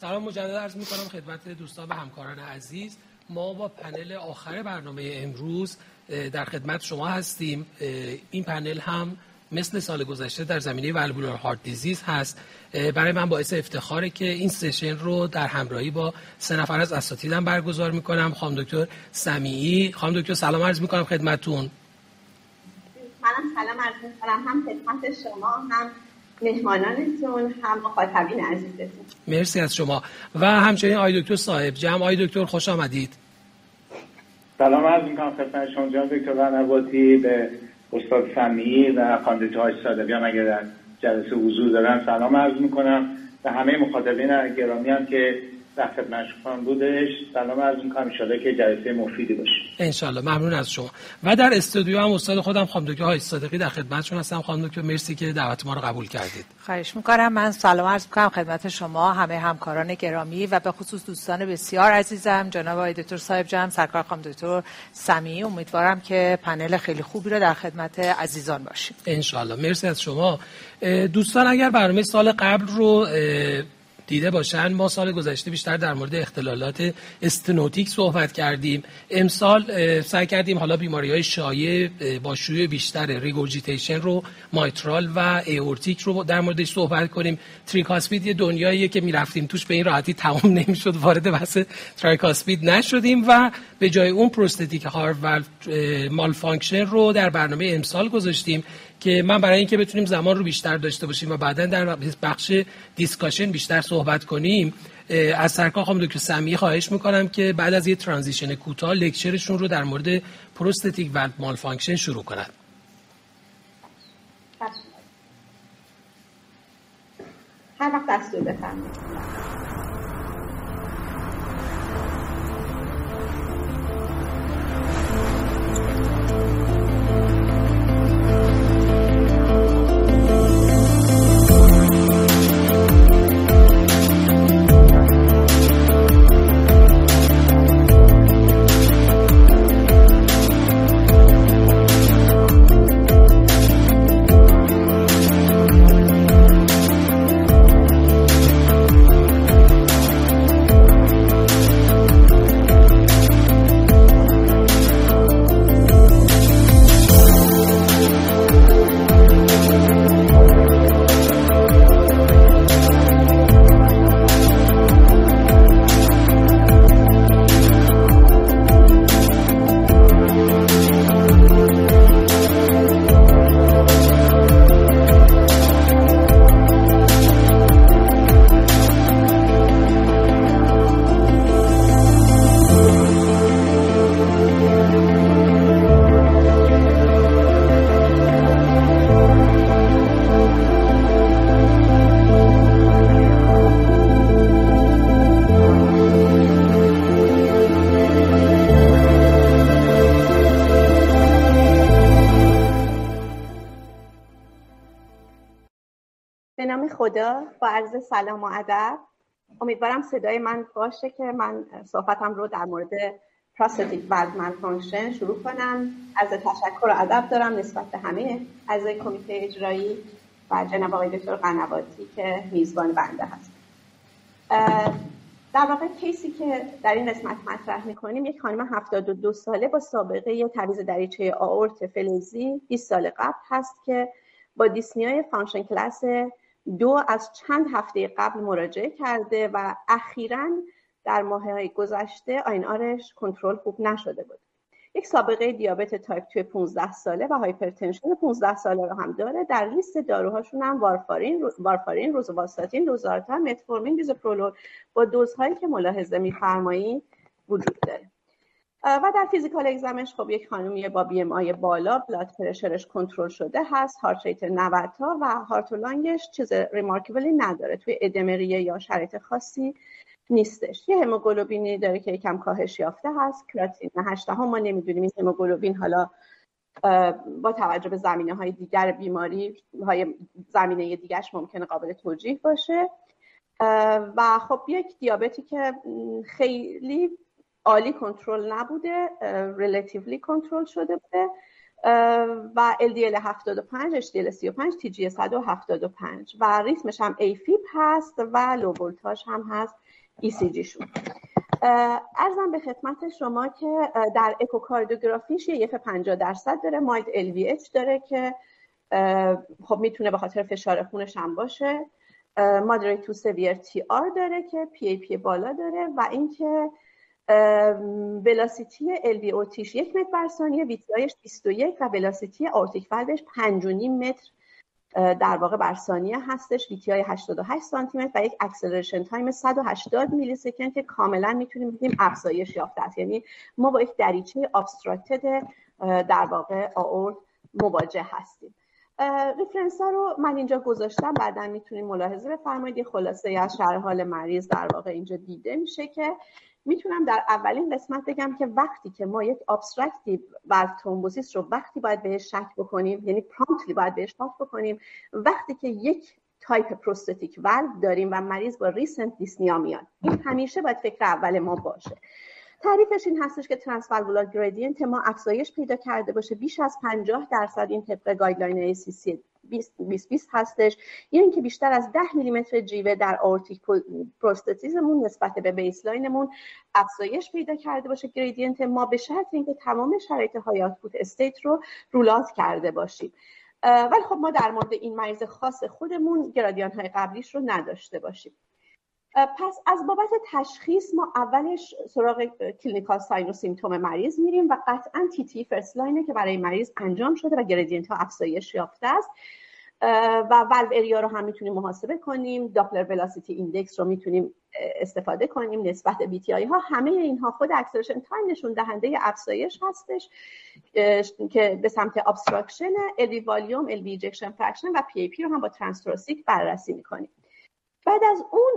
سلام مجدد عرض می کنم خدمت دوستان و همکاران عزیز. ما با پنل آخر برنامه امروز در خدمت شما هستیم. این پنل هم مثل سال گذشته در زمینه والبولار هارت دیزیز هست. برای من باعث افتخاره که این سشن رو در همراهی با سه نفر از اساتیدم برگزار می‌کنم. خانم دکتر سمیعی. خانم دکتر سلام عرض می‌کنم خدمتتون. منم سلام عرض می‌کنم. هم خدمت شما هم مهمانانتون هم مخاطبین عزیزتون. مرسی از شما. و همچنین آقای دکتر صاحب جمع. آقای دکتر خوش آمدید. سلام عرض می‌کنم خدمت شما جناب دکتر ونواتی به استاد سمیعی و خانم های صادقی هم اگر در جلسه حضور دارن. سلام عرض می‌کنم و همه مخاطبین گرامی هم که در خدمت بودش. سلام عرض می‌کنم انشالله که جلسه مفیدی باشه. انشالله. ممنون از شما. و در استودیو هم استاد خودم خانم دکتر های صادقی در خدمتشون هستم. خانم دکتر مرسی که دعوت ما رو قبول کردید. خواهش می‌کنم. من سلام عرض می‌کنم خدمت شما همه همکاران گرامی و به خصوص دوستان بسیار عزیزم. جناب آقای دکتر صاحب جمع سرکار خانم دکتر سمی امیدوارم که پنل خیلی خوبی رو در خدمت عزیزان باشیم. انشالله. مرسی از شما. دوستان اگر برنامه سال قبل رو دیده باشن. ما سال گذشته بیشتر در مورد اختلالات استنوتیک صحبت کردیم. امسال سعی کردیم حالا بیماری های شایع با شیوع بیشتر regurgitation رو mitral و aortic رو در موردش صحبت کنیم. tricuspid یه دنیاییه که می‌رفتیم توش به این راحتی تمام نمی‌شد وارد بحث tricuspid نشدیم و به جای اون prosthetic هارو و malfunction رو در برنامه امسال گذاشتیم. که من برای اینکه بتونیم زمان رو بیشتر داشته باشیم و بعدا در بخش discussion بیشتر صحبت کنیم از سرکار خانم دکتر سمیه خواهش می‌کنم که بعد از یه transition کوتاه lecture شون رو در مورد prosthetic و malfunction شروع کنند هر وقت دستور بفرمایید. خدا با عرض سلام و ادب. امیدوارم صدای من باشه که من صحبتم رو در مورد prosthetic valve function شروع کنم. از تشکر و ادب دارم نسبت به همه اعضای کمیته اجرایی و جناب آقای دکتر قنواتی که میزبان بنده هست در واقع case ی که در این قسمت مطرح می‌کنیم یک خانم 72 ساله با سابقه یه تعویض دریچه آئورت فلزی 20 سال قبل هست که با dyspnea ی function class دو از چند هفته قبل مراجعه کرده و اخیرا در ماه گذشته INR ش کنترل خوب نشده بود. یک سابقه دیابت تایپ 2 15 ساله و hypertension 15 ساله رو هم داره. در لیست داروهاشون هم وارفارین وارفارین روزواستاتین لوزارتان متفورمین بیزوپرولول با دوزهایی که ملاحظه میفرمایید وجود داره. و در physical exam ش خب یک خانومی با BMI بالا blood pressure ش کنترل شده هست heart rate 90 تا و heart و lung ش چیز remarkable ی نداره. توی ادم ریه یا شرایط خاصی نیستش. یه هموگلوبینی داره که یکم کاهش یافته هست. کراتینین 8 هم ما نمی‌دونیم این هموگلوبین حالا با توجه به زمینه های دیگر بیماری های زمینه دیگرش ممکنه قابل توجیه باشه. و خب یک دیابتی که خیلی عالی کنترل نبوده relatively کنترل شده بوده و LDL 75 HDL 35 TG 175 و ریتمش هم AFib هست و low voltage هم هست ECG شون. عرضم به خدمت شما که در اکوکاردیوگرافیش یه 50 درصد داره mild LVH داره که خب می‌تونه به خاطر فشار خونش هم باشه. moderate to severe TR داره که PAP بالا داره و اینکه velocity LVOT ش یک متر بر ثانیه VTI ش 21 و velocity aortic valve ش 5.5 متر در واقع بر ثانیه هستش. VTI ی 88 سانتی متر و یک acceleration time 180 millisecond که کاملا می‌تونیم بگیم افزایش یافته است. یعنی ما با یک دریچه obstructed در واقع آئورت مواجه هستیم. reference ها رو من اینجا گذاشتم. بعدا می‌تونیم ملاحظه بفرمایید. خلاصه از شرح حال مریض در واقع اینجا دیده میشه که می‌تونم در اولین قسمت بگم که وقتی که ما یک obstructive valve thrombosis رو وقتی باید بهش شک بکنیم یعنی promptly باید بهش شک بکنیم وقتی که یک type prosthetic valve داریم و مریض با recent dyspnea میاد این همیشه باید فکر اول ما باشه. تعریفش این هستش که transvalvular gradient ما افزایش پیدا کرده باشه بیش از 50 درصد این طبق guideline ACC 2020 هستش. یا اینکه بیشتر از 10 میلیمتر جیوه در aortic prosthesis مون نسبت به baseline مون افزایش پیدا کرده باشه. gradient ما به شرط اینکه تمام شرایط high output state رو rule out کرده باشیم. ولی خب ما در مورد این مریض خاص خودمون گرادیان های قبلیش رو نداشته باشیم. پس از بابت تشخیص ما اولش سراغ clinical sign و symptom مریض میریم و قطعا TTE first line ه که برای مریض انجام شده و gradient ها افزایش یافته است. و ولو اریا رو هم می‌تونیم محاسبه کنیم. Doppler velocity index رو می‌تونیم استفاده کنیم. نسبت VTI ها همه اینها خود acceleration time نشون دهنده افزایش هستش که به سمت obstruction LV volume LV ejection fraction و PAP رو هم با transthoracic بررسی می‌کنیم. بعد از اون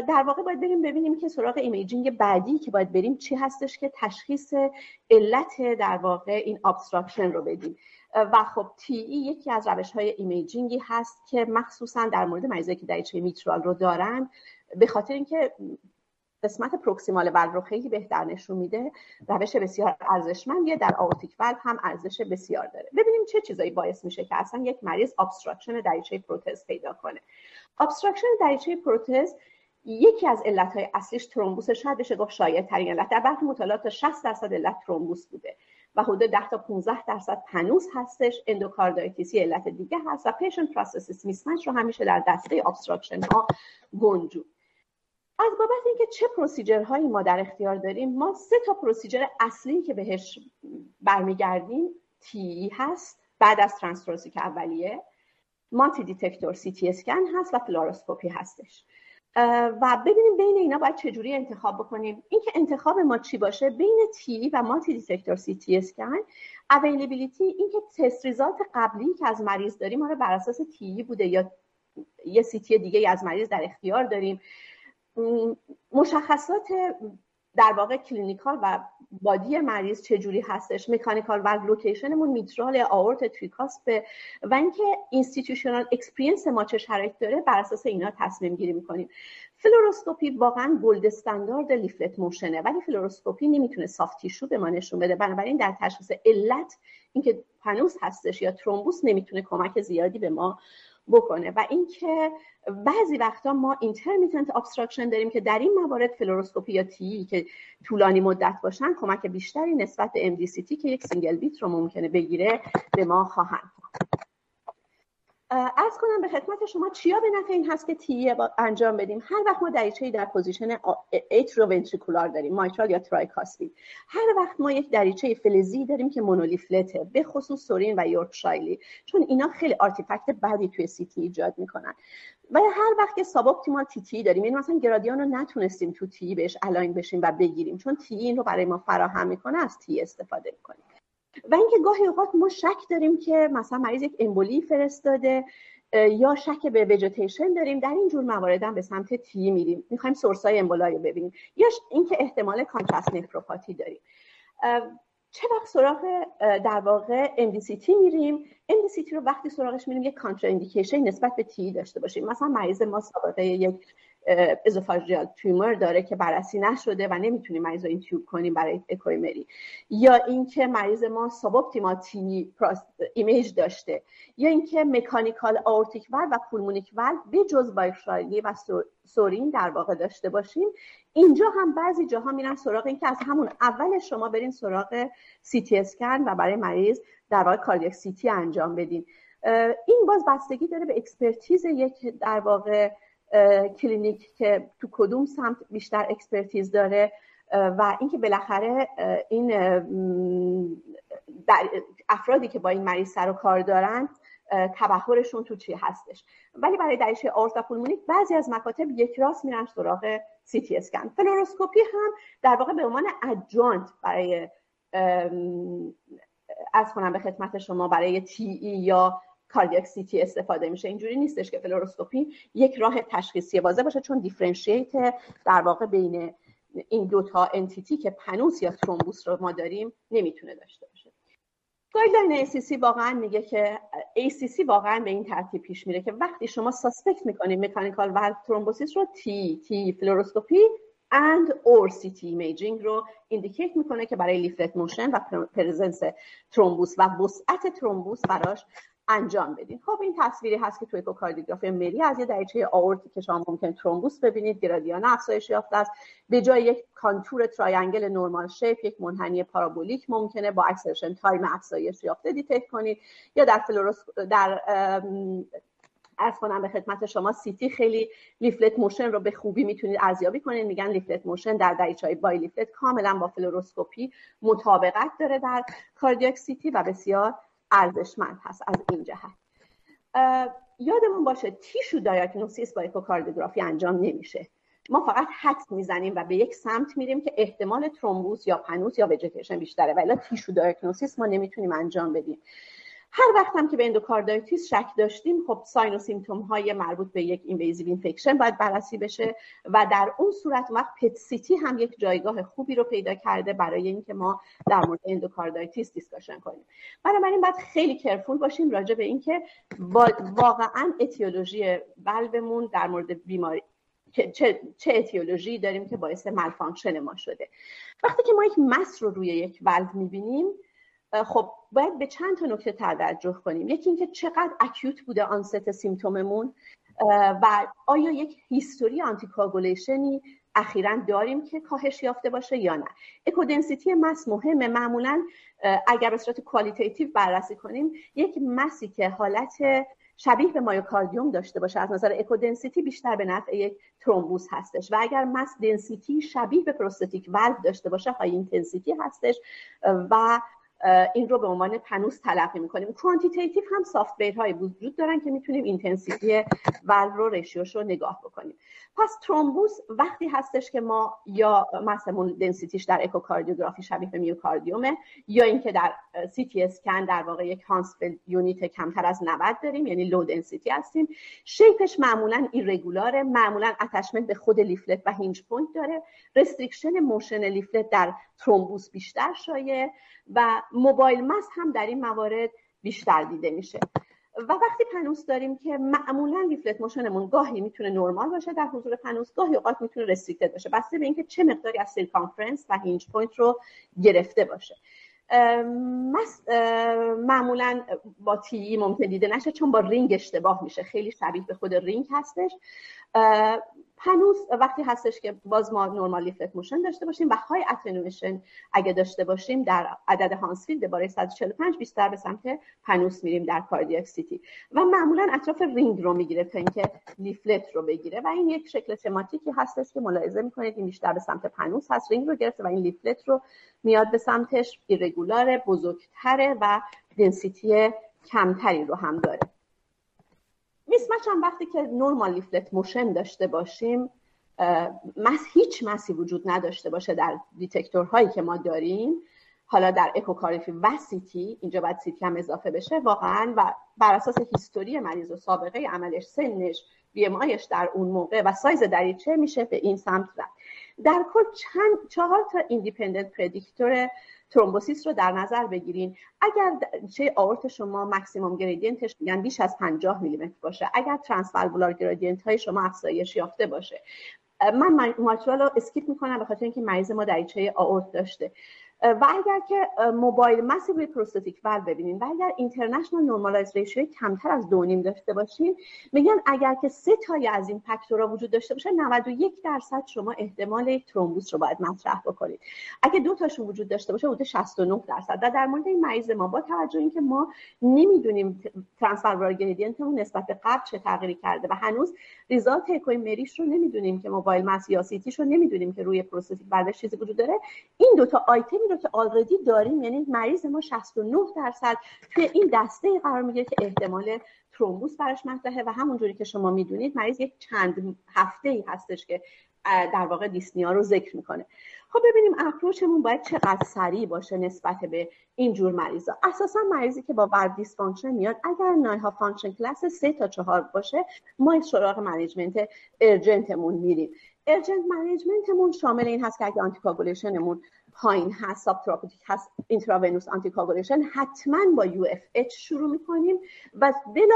در واقع باید بریم ببینیم که سراغ imaging بعدی که باید بریم چی هستش که تشخیص علت در واقع این obstruction رو بدیم. و خب TEE یکی از روش های imaging ی هست که مخصوصا در مورد مریضایی که دریچه میترال رو دارن به خاطر اینکه قسمت proximal valve رو خیلی بهتر نشون میده روش بسیار ارزشمندیه در aortic valve هم ارزش بسیار داره. ببینیم چه چیزایی باعث میشه که اصلا یک مریض obstruction دریچه پروتز پیدا کنه. obstruction دریچه پروتز یکی از علتهای اصلیش thrombus شاید بشه گفت شایع ترین علت در برخی مطالعات تا 60 درصد علت thrombus بوده و حدود 10 تا 15 درصد pannus هستش endocarditis علت دیگه هست و patient prosthesis mismatch رو همیشه در دسته obstruction ها گنجوندن از بابت اینکه چه procedure هایی ما در اختیار داریم ما سه تا procedure اصلی که بهش برمیگردیم TEE هست بعد از transthoracic اولیه multidetector سی تی اسکن هست و فلوروسکوپی هستش. و ببینیم بین اینا باید چجوری انتخاب بکنیم. اینکه انتخاب ما چی باشه بین TEE و multidetector سی تی اسکن availability اینکه test result قبلی که از مریض داریم ما بر اساس TEE بوده یا یه سی تی دیگه از مریض در اختیار داریم. مشخصات در واقع clinical و body مریض چجوری هستش mechanical و location مون میترال آورت به و اینکه institutional experience ما چه شرایط داره بر اساس اینا تصمیم گیری می‌کنیم. فلوروسکوپی واقعا gold standard leaflet motion ه ولی فلوروسکوپی نمی‌تونه soft tissue به ما نشون بده. بنابراین در تشخیص علت اینکه pannus هستش یا thrombus نمی‌تونه کمک زیادی به ما بکنه. و اینکه بعضی وقتا ما intermittent obstruction داریم که در این موارد فلوروسکوپی یا TEE که طولانی مدت باشن کمک بیشتری نسبت به MDCT که یک single beat رو ممکنه بگیره به ما خواهند عرض کنم به خدمت شما چیا به نفع این هست که TEE انجام بدیم؟ هر وقت ما دریچه در position ventricular داریم mitral یا tricuspid هر وقت ما یک دریچه فلزی داریم که monoleaflet ه به خصوص Sorin و Björk-Shiley چون اینا خیلی artifact بعدی توی CT ایجاد می‌کنن. و هر وقت که suboptimal TTE داریم یعنی مثلا گرادیان رو نتونستیم تو TTE بهش align بشیم و بگیریم چون TEE این رو برای ما فراهم می‌کنه از TEE استفاده می‌کنیم. و اینکه گاهی اوقات ما شک داریم که مثلا مریض یک امبولی فرستاده یا شک به وجتیشن داریم در این جور موارد هم به سمت تی میریم. می‌خوایم سورسای امبولای رو ببینیم. یا اینکه احتمال کانتراست نفروپاتی داریم. چه وقت سراغ در واقع MDCT میریم؟ MDCT رو وقتی سراغش میریم یک کانترا نسبت به تی داشته باشیم. مثلا مریض ما سابقه یک ازوفاژیال تومور داره که بررسی نشده و نمی‌تونیم مریض این تیوب کنیم برای اکویمری. یا اینکه مریض ما suboptimal TEE image داشته. یا اینکه mechanical aortic valve و pulmonic valve به جز Björk-Shiley و Sorin در واقع داشته باشیم. اینجا هم بعضی جاها میرن سراغ اینکه از همون اول شما برین سراغ سی تی اسکن و برای مریض در واقع cardiac CT انجام بدین. این باز بستگی داره به expertise یک در واقع کلینیک که تو کدوم سمت بیشتر expertise داره و اینکه بالاخره این افرادی که با این مریض سر و کار دارن تبحرشون تو چی هستش. ولی برای دریچه pulmonic بعضی از مکاتب یک راست میرن سراغ سی تی اسکن. فلوروسکوپی هم در واقع به عنوان adjunct برای عرض کنم به خدمت شما برای TEE یا cardiac CT استفاده میشه. اینجوری نیستش که فلوروسکوپی یک راه تشخیصی واضح باشه چون differentiate در واقع بین این دوتا entity که pannus یا thrombus رو ما داریم نمی‌تونه داشته باشه. guideline ACC واقعا میگه که ACC واقعا به این ترتیب پیش میره که وقتی شما suspect می‌کنید mechanical valve thrombosis رو TTE فلوروسکوپی and or CT imaging رو indicate می‌کنه که برای leaflet motion و presence thrombus و وسعت thrombus براش انجام بدین. خب این تصویری هست که توی اکوکاردیوگرافی ملی از یه دریچه آورتی که شما ممکن thrombus ببینید گرادیان افزایش یافته است. به جای یک contour triangle normal shape یک منحنی پارابولیک ممکنه با acceleration time افزایش یافته detect کنید. یا در فلوروس در عرض کنم به خدمت شما CT خیلی leaflet motion رو به خوبی می‌تونید ارزیابی کنید. میگن leaflet motion در دریچه های bileaflet کاملا با فلوروسکوپی مطابقت داره در cardiac CT و بسیار ارزشمند هست از این جهت. یادمون باشه tissue diagnosis با اکوکاردیوگرافی انجام نمیشه. ما فقط حدس می‌زنیم و به یک سمت میریم که احتمال thrombus یا pannus یا وجتیشن بیشتره ولی tissue diagnosis ما نمی‌تونیم انجام بدیم. هر وقت هم که به endocarditis شک داشتیم خب sign و symptom های مربوط به یک invasive infection باید بررسی بشه و در اون صورت وقت PET CT هم یک جایگاه خوبی رو پیدا کرده برای اینکه ما در مورد endocarditis discussion کنیم. بنابراین باید خیلی careful باشیم راجع به اینکه واقعا etiology valve مون در مورد بیماری چه, چه etiology داریم که باعث malfunction ما شده. وقتی که ما یک mass رو روی یک ولو می‌بینیم خب باید به چند تا نکته توجه کنیم. یکی اینکه چقدر acute بوده آنست سیمتوممون و آیا یک history anticoagulation ی اخیرا داریم که کاهش یافته باشه یا نه. echodensity mass مهمه. معمولا اگر به صورت qualitative بررسی کنیم یک mass ی که حالت شبیه به myocardium داشته باشه از نظر echodensity بیشتر به نفع یک thrombus هستش. و اگر mass density شبیه به prosthetic valve داشته باشه high intensity هستش. و این رو به عنوان pannus تلقی می‌کنیم. quantitative هم software هایی وجود دارن که می‌تونیم intensity ول رو رشیوش رو نگاه بکنیم. پس thrombus وقتی هستش که ما یا مثلا density ش در اکوکاردیوگرافی شبیه به myocardium ه یا اینکه در سی تی اسکن در واقع یک Hounsfield unit کمتر از 90 داریم یعنی low density هستیم. شیپش معمولا irregular ه معمولا attachment به خود leaflet و hinge point داره. restriction motion leaflet در thrombus بیشتر شایع و mobile mass هم در این موارد بیشتر دیده میشه. و وقتی pannus داریم که معمولا leaflet motion مون گاهی می‌تونه نرمال باشه در حضور pannus گاهی اوقات می‌تونه restricted باشه. بسته به اینکه چه مقداری از circumference و hinge point رو گرفته باشه. معمولا با TEE ممکن دیده نشه چون با رینگ اشتباه میشه. خیلی شبیه به خود رینگ هستش. pannus وقتی هستش که باز ما normal leaflet motion داشته باشیم و high attenuation اگه داشته باشیم در عدد Hounsfield بالای 145 بیشتر به سمت pannus میریم در cardiac CT. و معمولا اطراف رینگ رو می‌گیره تا اینکه leaflet رو بگیره و این یک شکل شماتیکی هستش که ملاحظه می‌کنید این بیشتر به سمت pannus هست رینگ رو گرفته و این leaflet رو میاد به سمتش irregular ه بزرگتره و density کمتری رو هم داره. mismatch هم وقتی که normal leaflet motion داشته باشیم mass هیچ mass ی وجود نداشته باشه در detector هایی که ما داریم. حالا در اکوکاردیوگرافی و CT اینجا باید CT هم اضافه بشه واقعا و بر اساس history مریض و سابقه عملش سنش BSA در اون موقع و سایز دریچه میشه به این سمت رفت. در کل چند چهار تا independent predictor thrombosis رو در نظر بگیرین. اگر دریچه آئورت شما maximum gradient ش میگن بیش از 50 میلیمتر باشه. اگر transvalvular gradient های شما افزایش یافته باشه. من میترال رو skip می‌کنم به خاطر اینکه مریض ما دریچه آئورت داشته. و اگر که mobile mass رو prosthetic valve ببینین و اگر international normalized ratio کمتر از دو نیم داشته باشین میگن اگر که سه تای از این فاکتورها وجود داشته باشه 91 درصد شما احتمال یک thrombus رو باید مطرح بکنید. اگه دو تاشون وجود داشته باشه حدود 69 درصد. و در مورد این مریض ما با توجه اینکه ما نمی‌دونیم transvalvular gradient مون نسبت به قبل چه تغییری کرده و هنوز result اکوی مریض رو نمی‌دونیم که mobile mass یا CT ش رو نمی‌دونیم که روی prosthetic valve ش چیزی وجود داره این دو تا آیتمی رو که already داریم یعنی مریض ما 69 درصد توی این دسته قرار می‌گیره که احتمال thrombus براش مطرحه و همونجوری که شما می‌دونید مریض یک چند هفته ای هستش که در واقع dyspnea رو ذکر می‌کنه. خب ببینیم approach مون باید چقدر سریع باشه نسبت به این جور مریضا. اساسا مریضی که با valve dysfunction میاد اگر NYHA function class 3 تا 4 باشه ما سراغ management urgent مون میریم. urgent management مون شامل این هست که اگه anticoagulation مون پایین هست sub هست intravenous anticoagulation حتما با UFH شروع می‌کنیم و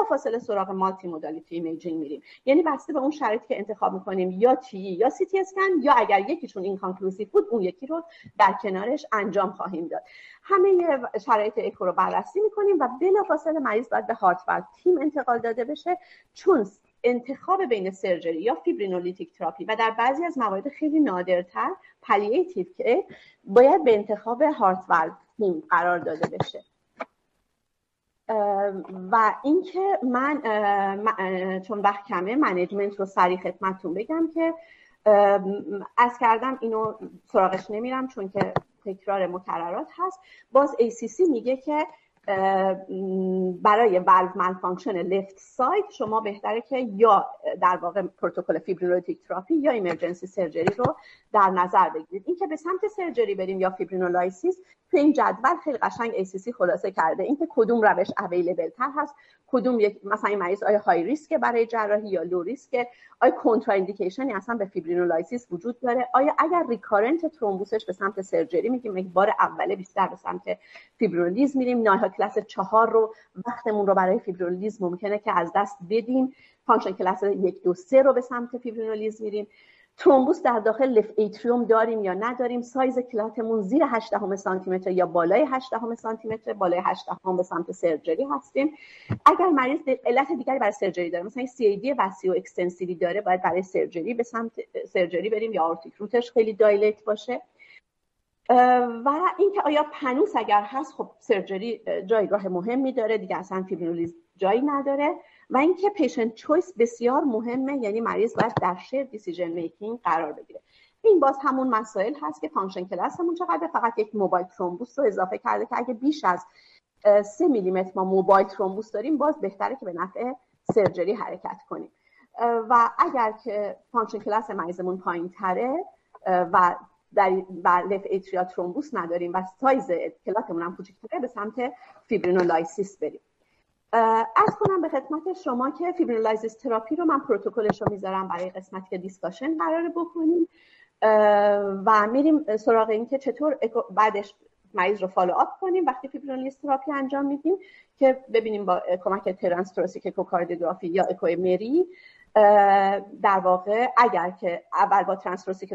بلافاصله سراغ multimodality imaging میریم. یعنی بسته به اون شرایطی که انتخاب می‌کنیم یا TEE یا سی تی اسکن یا اگر یکیشون inconclusive بود اون یکی رو در کنارش انجام خواهیم داد. همه شرایط اکو رو بررسی می‌کنیم و بلافاصله مریض باید به heart team انتقال داده بشه چون انتخاب بین surgery یا fibrinolytic therapy و در بعضی از موارد خیلی نادرتر palliative که باید به انتخاب heart team قرار داده بشه. و اینکه من چون وقت کمه management رو سریع خدمتتون بگم که عرض کردم اینو سراغش نمیرم چون که تکرار مکررات هست. باز ACC میگه که برای valve malfunction left side شما بهتره که یا در واقع پروتکل fibrinolytic therapy یا emergency surgery رو در نظر بگیرید. اینکه به سمت surgery بریم یا fibrinolysis تو این جدول خیلی قشنگ ACC خلاصه کرده. اینکه کدوم روش available تر هست کدوم یک مثلا این مریض آیا high risk برای جراحی یا low risk آیا contraindication ی اصلا به fibrinolysis وجود داره آیا اگر recurrent thrombus ش به سمت surgery میگیم یک بار اوله بیشتر به سمت فیبرینولیز میریم NYHA class چهار رو وقتمون رو برای فیبرینولیز ممکنه که از دست بدیم. function class یک دو سه رو به سمت فیبرینولیز میریم. thrombus در داخل left atrium داریم یا نداریم؟ سایز clot مون زیر 8 سانتی متر یا بالای 8 سانتی متر بالای 8 به سمت surgery هستیم. اگر مریض علت دیگری برای surgery داره مثلا CAD وسیع و extensive ی داره باید برای surgery به سمت surgery بریم یا aortic root ش خیلی dilate باشه. و اینکه آیا pannus اگر هست خب surgery جایگاه مهمی داره. دیگه اصلا فیبرینولیز جایی نداره. و اینکه patient choice بسیار مهمه یعنی مریض باید در shared decision making قرار بگیره. این باز همون مسائل هست که function class همون چقدر فقط یک mobile thrombus رو اضافه کرده که اگه بیش از سه میلیمتر ما mobile thrombus داریم باز بهتره که به نفع surgery حرکت کنیم. و اگر که function class مریضمون پایین تره و در valve thrombus نداریم و سایز clot مون هم کوچیک‌تره به سمت fibrinolysis بریم. عرض کنم به خدمت شما که fibrinolysis therapy رو من پروتکلش رو می‌ذارم برای قسمتی که discussion قرار بکنیم. و میریم سراغ این که چطور بعدش مریض رو follow up کنیم وقتی fibrinolysis therapy انجام میدیم که ببینیم با کمک transthoracic echocardiography یا اکو مری در واقع اگر که اول با transthoracic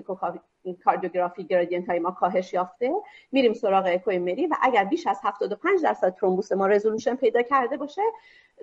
echocardiography gradient های ما کاهش یافته. میریم سراغ اکوی مری و اگر بیش از 75 درصد thrombus ما resolution پیدا کرده باشه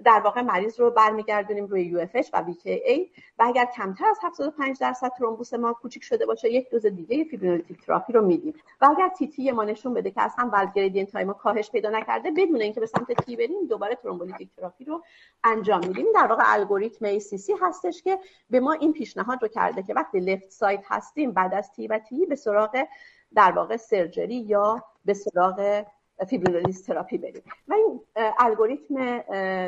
در واقع مریض رو برمیگردونیم روی UFH و VKA و اگر کمتر از 75 درصد thrombus ما کوچیک شده باشه یک دوز دیگه fibrinolytic therapy رو میدیم. و اگر TTE ما نشون بده که اصلا valve gradient ما کاهش پیدا نکرده بدون اینکه به سمت TEE بریم دوباره thrombolytic therapy رو انجام میدیم. در واقع الگوریتم ACC هستش که به ما این پیشنهاد رو کرده که وقتی left side هستیم بعد از TTE و TEE به سراغ در واقع surgery یا به سراغ fibrinolysis therapy بریم. و این الگوریتم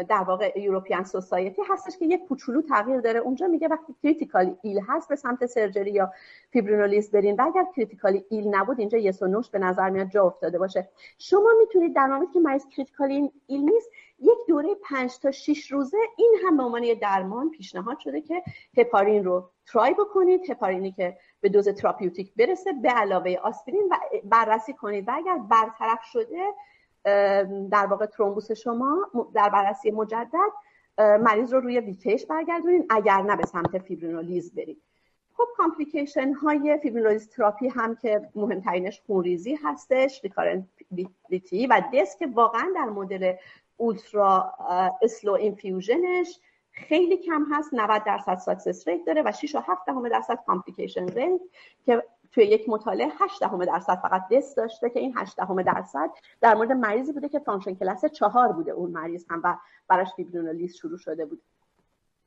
در واقع European Society هستش که یک کوچولو تغییر داره. اونجا میگه وقتی critical ill هست به سمت surgery یا فیبرینولیز برین و اگر critically ill نبود اینجا yes و no ش به نظر میاد جا افتاده باشه. شما می‌تونید در که مریض critically ill نیست یک دوره پنج تا 6 روزه این هم به عنوان درمان پیشنهاد شده که هپارین رو try بکنید. هپارینی که به دوز therapeutic برسه به علاوه آسپرین و بررسی کنید و اگر برطرف شده در واقع thrombus شما در بررسی مجدد مریض رو روی VKA ش برگردونید اگر نه به سمت فیبرینولیز برید خب complication های fibrinolysis therapy هم که مهمترینش خونریزی هستش recurrent TE و death که واقعا در مدل ultra slow infusion ش. خیلی کم هست 90 درصد success rate داره و 6 و 7 دهم درصد complication rate که توی یک مطالعه 8 دهم درصد فقط دست داشته که این 8 دهم درصد در مورد مریضی بوده که function class 4 بوده اون مریض هم و براش فیبرینولیز شروع شده بود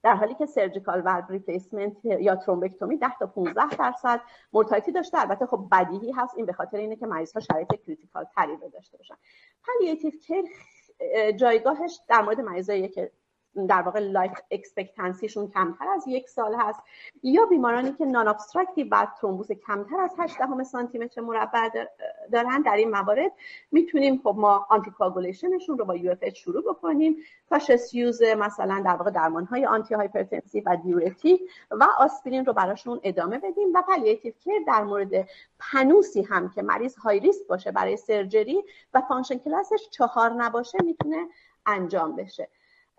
در حالی که surgical valve replacement یا thrombectomy 10 تا 15 درصد mortality داشته البته خب بدیهی هست این به خاطر اینه که مریض ها شرایط critical تری داشته باشن. palliative care جایگاهش در مورد مریضایی که در واقع life expectancy شون کمتر از یک سال هست. یا بیمارانی که non-obstructive و ترومبوز کمتر از 8 دهم سانتی متر مربع دارن در این موارد می‌تونیم خب ما anticoagulation شون رو با UFH شروع بکنیم cautious use مثلا در واقع درمان های antihypertensive و diuretic و آسپرین رو براشون ادامه بدیم و palliative care در مورد pannus ی هم که مریض high risk باشه برای surgery و function class ش چهار نباشه می‌تونه انجام بشه.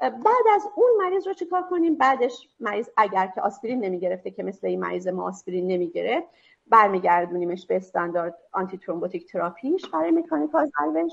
بعد از اون مریض رو چیکار کنیم؟ بعدش مریض اگر که آسپرین نمی‌گرفته که مثل این مریض ما آسپرین نمی‌گرفت برمیگردونیمش به standard antithrombotic therapy ش برای mechanical valve ش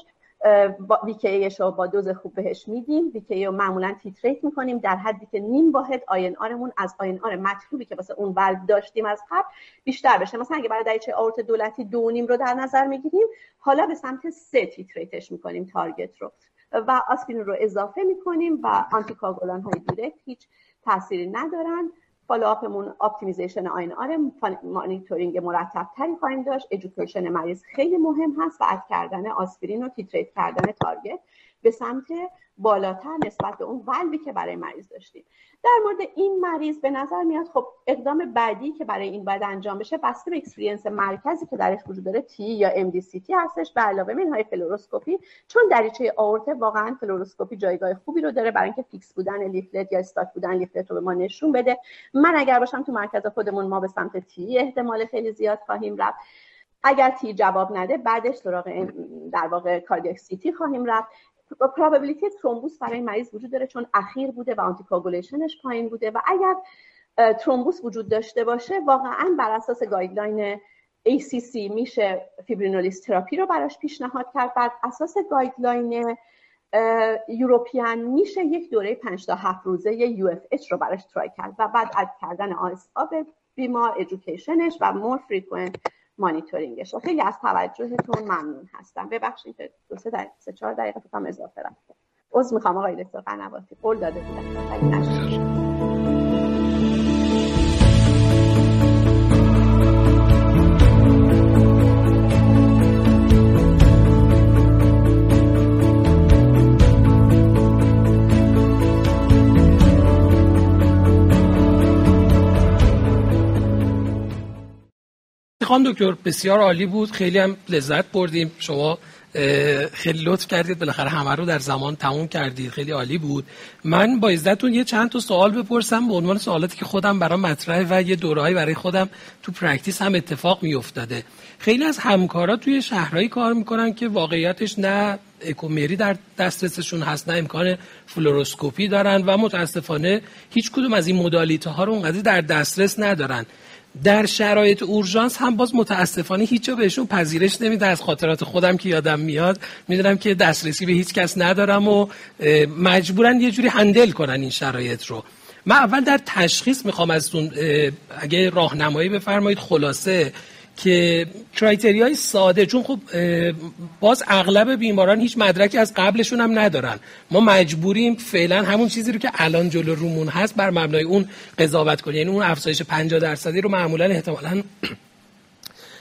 VKA ش رو با دوز خوب بهش میدیم. VKA رو معمولا titrate می‌کنیم در حدی که نیم واحد INR مون از INR مطلوبی که واسه اون ولو داشتیم از قبل بیشتر بشه. مثلا اگه برای دریچه آورت دولتی دو نیم رو در نظر می‌گیریم حالا به سمت سه titrate ش می‌کنیم target رو. و آسپرین رو اضافه می‌کنیم و آنتیکاگولان های direct هیچ تاثیری ندارن. follow-up مون optimization INR مانیتورینگ مرتب تری خواهیم داشت. education مریض خیلی مهم هست و add کردن آسپرین و titrate کردن target. به سمت بالاتر نسبت به اون ولوی که برای مریض داشتیم. در مورد این مریض به نظر میاد خب اقدام بعدی که برای این باید انجام بشه بسته به experience مرکزی که درش وجود داره TEE یا MDCT هستش. به علاوه منهای فلوروسکوپی چون دریچه آورته واقعا فلوروسکوپی جایگاه خوبی رو داره برای اینکه فیکس بودن leaflet یا stuck بودن leaflet رو به ما نشون بده. من اگر باشم تو مرکز خودمون ما به سمت TEE احتمال خیلی زیاد خواهیم رفت. اگر TEE جواب نده بعدش سراغ در واقع cardiac CT خواهیم رفت. و probability thrombus برای مریض وجود داره چون اخیر بوده و anticoagulation ش پایین بوده و اگر thrombus وجود داشته باشه واقعا بر اساس guideline ACC میشه fibrinolysis therapy رو براش پیشنهاد کرد. بر اساس guideline European میشه یک دوره 5 تا 7 روزه UFH رو براش try کرد و بعد add کردن ASA به بیمار education ش و more frequent monitoring ش خیلی از توجهتون ممنون هستم. ببخشید که دو سه دقیقه سه چهار دقیقه فکرم اضافه رفته عذر می‌خوام آقای دکتر قنواتی. قول داده بودم. خانم دکتر بسیار عالی بود. خیلی هم لذت بردیم. شما خیلی لطف کردید. بالاخره همه رو در زمان تموم کردید. خیلی عالی بود. من با اجازتون یه چند تا سوال بپرسم. به عنوان سوالاتی که خودم برام مطرحه و یه دورهایی برای خودم تو practice هم اتفاق میافتاده. خیلی از همکارا توی شهرهایی کار می‌کنن که واقعیتش نه اکو مری در دسترسشون هست نه امکان فلوروسکوپی دارن و متاسفانه هیچ کدوم از این modality ها رو اونقدر در دسترس ندارن. در شرایط اورژانس هم باز متاسفانه هیچ بهشون پذیرش نمیده. از خاطرات خودم که یادم میاد می‌دونم که دسترسی به هیچ کس ندارم و مجبورن یه جوری هندل کنن این شرایط رو. من اول در تشخیص می‌خوام ازتون اگه راهنمایی بفرمایید خلاصه که های ساده چون خب باز اغلب بیماران هیچ مدرکی از قبلشون هم ندارن. ما مجبوریم فعلا همون چیزی رو که الان جلو رومون هست بر مبنای اون قضاوت کنیم. یعنی اون افزایش 50 درصدی رو معمولا احتمالا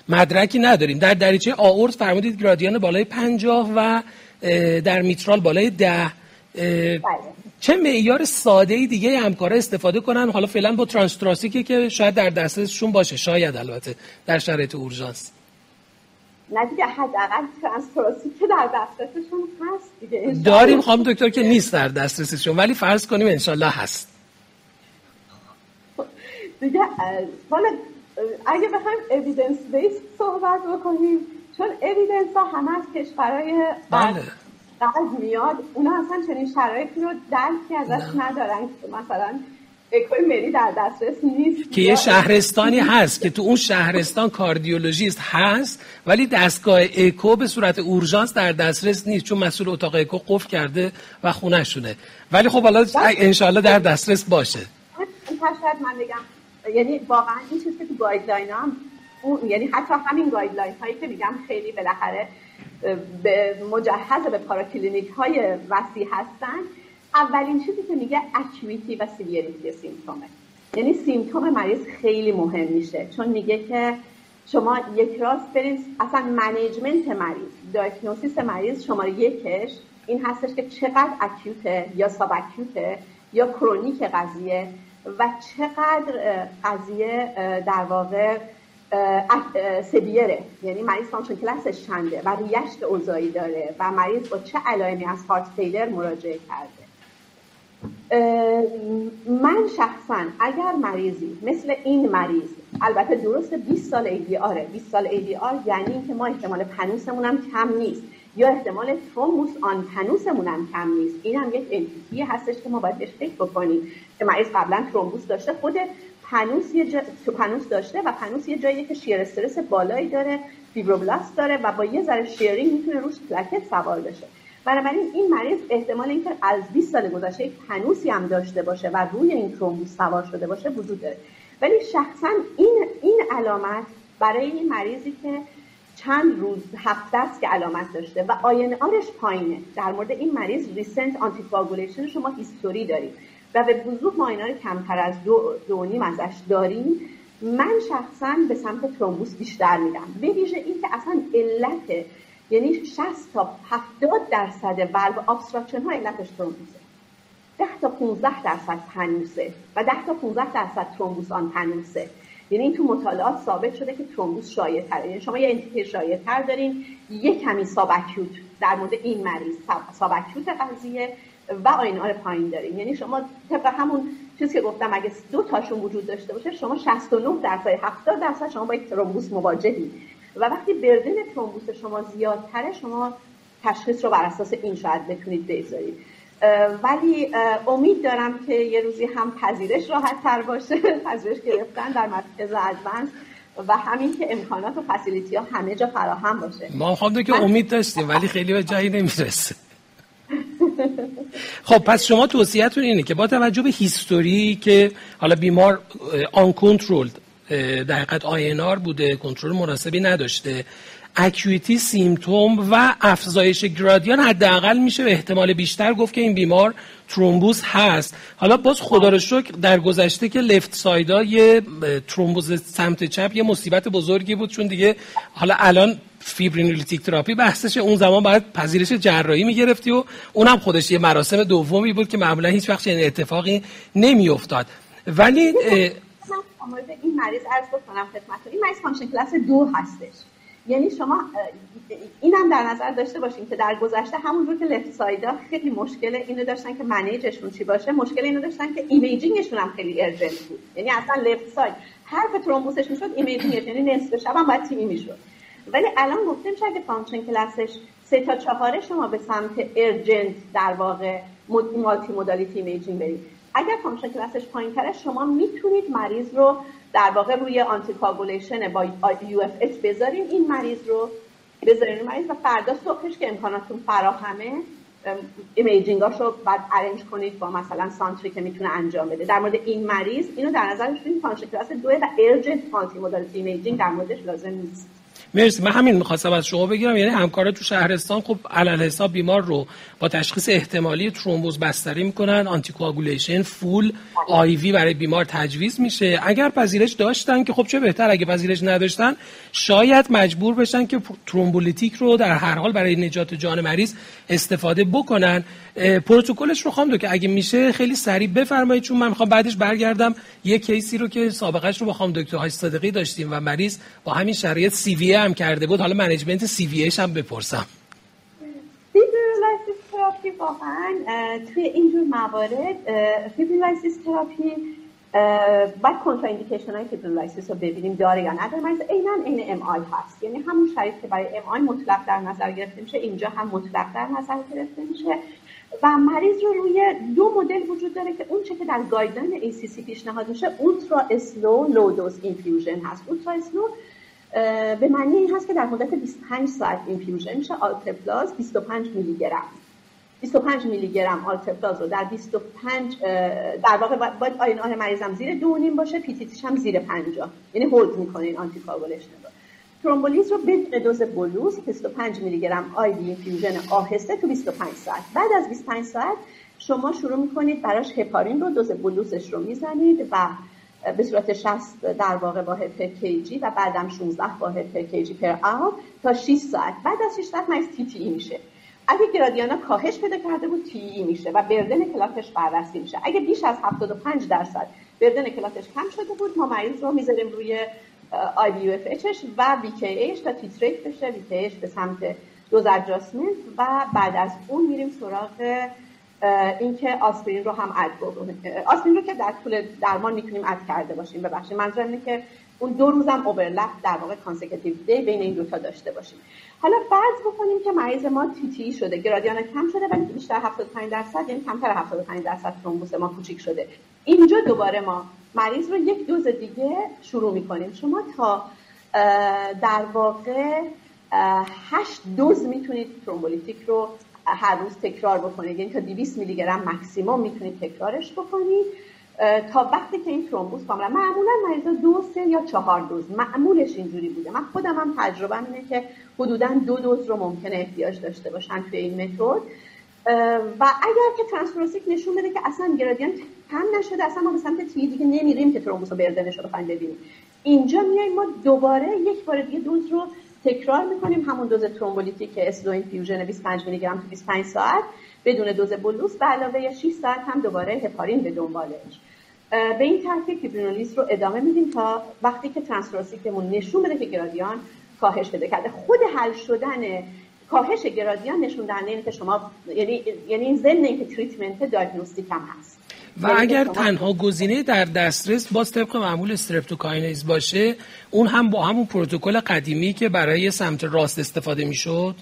مدرکی نداریم. در دریچه آورت فرمودید گرادیان بالای 50 و در میترال بالای 10 چه معیار ساده ای دیگه همکارا استفاده کنن؟ حالا فعلا با ترانستراسیکی که شاید در دسترسشون باشه. شاید البته در شرایط اورژانس. نه دیگه حداقل که در دسترسشون هست دیگه. داریم خانم دکتر که نیست در دسترسشون ولی فرض کنیم انشالله هست. دیگه حالا اگه بخوایم اویدنس بیس صحبت بکنیم چون اویدنس ها همه از کشورهای بله. قلب میاد اونا اصلا چنین شرایطی رو درکی ازش ندارن که مثلا اکوی مری در دسترس نیست که یه شهرستانی هست که تو اون شهرستان کاردیولوژیست هست ولی دستگاه اکو به صورت اورژانس در دسترس نیست چون مسئول اتاق اکو قفل کرده و خونه شونه ولی خب حالا انشالله در دسترس باشه. شاید من بگم یعنی واقعا این چیزی که تو guideline هم اون یعنی حتی همین guideline هایی که میگم خیلی بالاخره مجهز به paraclinic های وسیع هستن. اولین چیزی که میگه acuity و severity symptomه یعنی symptom مریض خیلی مهم میشه. چون میگه که شما یک راست برید اصلا management مریض diagnosis مریض شماره یکش این هستش که چقدر اکیوته یا ساب اکیوته یا کرونیک قضیه و چقدر قضیه در واقع سبیره یعنی مریض فانکشن کلاسش چنده و ریشت اوزایی داره و مریض با چه علائمی از هارت فیلر مراجعه کرده. من شخصا اگر مریضی مثل این مریض البته درست 20 سال ایدی آره 20 سال ایدی آر یعنی که ما احتمال پنوسمون هم کم نیست. یا احتمال ترومبوس آن پنوسمون هم کم نیست. این هم یک entity هستش که ما باید بهش فکر بکنیم. که مریض قبلا thrombus داشته خود pannus یه جا... pannus داشته و pannus یه جایی که shear stress بالایی داره fibroblast داره و با یه ذره shearing می‌تونه روش پلاکت سوار بشه. بنابراین این مریض احتمال اینکه از 20 سال گذشته یک pannusی هم داشته باشه و روی این thrombus سوار شده باشه وجود داره. ولی شخصا این این علامت برای این مریضی که چند روز هفته است که علامت داشته و INRش پایینه. در مورد این مریض recent anticoagulation شما history داریم و به وضوح ما کمتر از دو, دو نیم ازش داریم من شخصا به سمت thrombus بیشتر میدم به ویژه اینکه اصلا علت یعنی 60 تا 70 درصد valve obstruction ها علتش thrombusه. 10 تا 15 درصد pannusه و 10 تا 15 درصد thrombus on pannusه یعنی این تو مطالعات ثابت شده که ترومبوس شایع تره یعنی شما یه انتیتی شایع تر دارین یه کمی سابکیوت در مورد این مریض سابکیوت قضیه. و آینار پایین داریم. یعنی شما طبق همون چیزی که گفتم اگه دو تاشون وجود داشته باشه شما 69 درصد 70 درصد شما با یک ترومبوس مواجهید و وقتی بردن ترومبوس شما زیادتره شما تشخیص رو بر اساس این شاید بتونید بگذارید. ولی امید دارم که یه روزی هم پذیرش راحت تر باشه پذیرش گرفتن در مرکز ادوانس و همین که امکانات و فسیلیتی ها همه جا فراهم باشه. ما خواهد که امید داشتیم ولی خیلی به جایی نمی‌رسه. خب پس شما توصیهتون اینه که با توجه به هیستوری که حالا بیمار آن کنترل در حقیقت آینار بوده کنترل مناسبی نداشته اکیویتی سیمتوم و افزایش گرادیان حداقل میشه به احتمال بیشتر گفت که این بیمار ترومبوز هست. حالا باز خدا رو شکر در گذشته که left sideا یه ترومبوز سمت چپ یه مصیبت بزرگی بود چون دیگه حالا الان fibrinolytic therapy بحثش اون زمان باید پذیرش جراحی می‌گرفتی و اونم خودش یه مراسم دومی بود که معمولا هیچ وقت این اتفاقی نمیافتاد. ولی این مریض عرض بکنم خدمتتون. این مریض function class دو هستش. یعنی شما اینم در نظر داشته باشین که در گذشته همونجور که left sideا خیلی مشکل اینو داشتن که manageشون چی باشه مشکل اینو داشتن که imagingشون هم خیلی urgent بود. یعنی اصلا left side حرف thrombusش می‌شد imagingش یعنی نصف شب هم باید تیمی می‌شد. ولی الان گفتیم شاید function classش سه تا چهاره شما به سمت urgent در واقع multimodality imaging برید. اگر function classش پایین شما می‌تونید مریض رو در واقع روی anticoagulation با UFH بذارین این مریض رو بذارین مریض و فردا صبحش که امکاناتون فراهمه imagingاش رو بعد arrange کنید با مثلا centerی که می‌تونه انجام بده. در مورد این مریض اینو در نظر بگیرید function class دو و urgent multimodality imaging در موردش لازم نیست. مرسی. من همین می‌خواستم از شما بگیرم. یعنی همکارا تو شهرستان خب علی الحساب بیمار رو با تشخیص احتمالی ترومبوز بستری می‌کنن anticoagulation full IV برای بیمار تجویز میشه. اگر پذیرش داشتن که خب چه بهتر اگه پذیرش نداشتن شاید مجبور بشن که ترومبولیتیک رو در هر حال برای نجات جان مریض استفاده بکنن. پروتکلش رو خواهم دو که اگه میشه خیلی سریع بفرمایید چون من می‌خوام بعدش برگردم. یه کیسی رو که سابقش رو با خانم دکتر های صادقی داشتیم و مریض با همین شرایط سی وی هم کرده بود حالا منیجمنت سی وی هم بپرسم. فیبریلایسیس تراپی واقعا توی اینجور موارد فیبریلایسیس تراپی بعد contraindication های fibrinolysis رو ببینیم داره یا نداره. مریض عینا عین MI هست. یعنی همون شرایط که برای MI مطلق در نظر گرفته میشه اینجا هم مطلق در نظر گرفته میشه. و مریض رو روی دو مدل وجود داره که اون چه که در guideline ACC پیشنهاد میشه ultra slow low dose infusion هست. ultra slow به معنی این هست که در مدت 25 ساعت infusion میشه alteplase 25 میلی گرم 25 میلی گرم alteplase رو در 25 در واقع باید INR مریضم زیر دو نیم باشه PTTش هم زیر 50 یعنی hold این anticoagulation رو. thrombolysis رو بدون دوز bolus 25 میلی گرم IV infusion آهسته تو 25 ساعت. بعد از 25 ساعت شما شروع می‌کنید براش هپارین رو دوز bolusش رو می‌زنید و به صورت 60 در واقع واحد per kg و بعدم 16 واحد per kg per hour تا 6 ساعت. بعد از 6 ساعت مریض TTE میشه؟ اگه گرادیانا کاهش پیدا کرده بود تی میشه و بردن کلاتش بررسی میشه. اگه بیش از 75 درصد بردن کلاتش کم شده بود ما مریض رو می‌ذاریم روی آی بی و وی تا تیتریت بشه وی به سمت دوز و بعد از اون میریم سراغ اینکه آسپرین رو هم اد آسپرین رو که در طول درمان می‌تونیم اد کرده باشیم. ببخشید منظورم اینه که اون دو روزم اوورلپ در واقع کانسکتیو دی بین این دوتا داشته باشیم. حالا فرض بکنیم که مریض ما TTE شده gradient کم شده ولی بیشتر 75 درصد یعنی کمتر 75 درصد thrombus ما کوچیک شده. اینجا دوباره ما مریض رو یک دوز دیگه شروع می‌کنیم. شما تا در واقع هشت دوز می‌تونید thrombolytic رو هر روز تکرار بکنید. یعنی تا 200 میلی گرم مکسیموم می‌تونید تکرارش بکنید. تا وقتی که این thrombus کاملا معمولا مریضا دو سه یا چهار دوز. معمولش اینجوری بوده. من خودم هم تجربه اینه که حدودا دو دوز رو ممکنه احتیاج داشته باشن توی این متد. و اگر که transthoracic نشون بده که اصلا gradient کم نشده اصلا ما به سمت TEE دیگه نمیریم که thrombus رو بردنش رو بخوایم ببینیم اینجا میایم ما دوباره یک بار دیگه دوز رو تکرار می‌کنیم همون دوز thrombolytic slow infusion 25 میلی گرم تو 25 ساعت بدون دوز bolus به علاوه 6 ساعت هم دوباره هپارین به دنبالش. به این ترتیب فیبرینولیز رو ادامه میدیم تا وقتی که transthoracic مون نشون بده که گرادیان کاهش بده کرده. خود حل شدن کاهش گرادیان نشون دهنده اینه که شما یعنی یعنی این ضمن اینکه treatment diagnostic هم هست. و اگر تنها گزینه در دسترس باز طبق معمول streptokinase باشه اون هم با همون پروتکل قدیمی که برای سمت راست استفاده می‌شد؟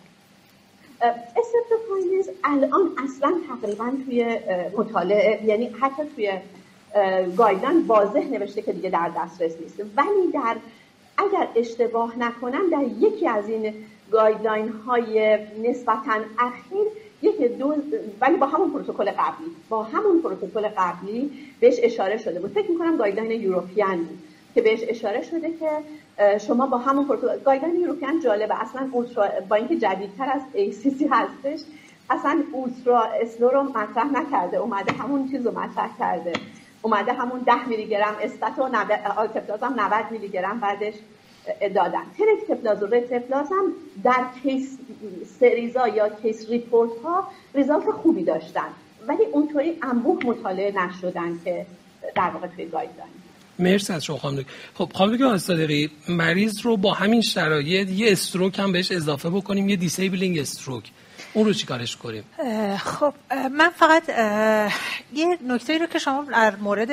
streptokinase الان اصلا تقریبا توی مطالعه یعنی حتی توی guideline واضح نوشته که دیگه در دسترس نیست. ولی در اگر اشتباه نکنم در یکی از این guideline های نسبتا اخیر یک دو ولی با همون پروتکل قبلی. با همون پروتکل قبلی بهش اشاره شده بود. فکر می‌کنم guideline European که بهش اشاره شده که شما با همون پروتکل guideline European جالبه. اصلا با اینکه جدیدتر از ACC هستش اصلا ultra slow رو مطرح نکرده. اومده همون چیز رو مطرح کرده. اومده همون 10 میلی گرم stat و آلتپلاز هم 90 میلی گرم بعدش دادن. تنکتپلاز و رتپلاز هم در case series ا یا case report ها result خوبی داشتن. ولی اونطوری انبوه مطالعه نشدن که در واقع توی guideline. مرسی از شما خانم خب خانم دکتر صادقی مریض رو با همین شرایط یه stroke هم بهش اضافه بکنیم یه disabling stroke. اون رو چیکارش کنیم؟ خب من فقط یه نکته رو که شما در مورد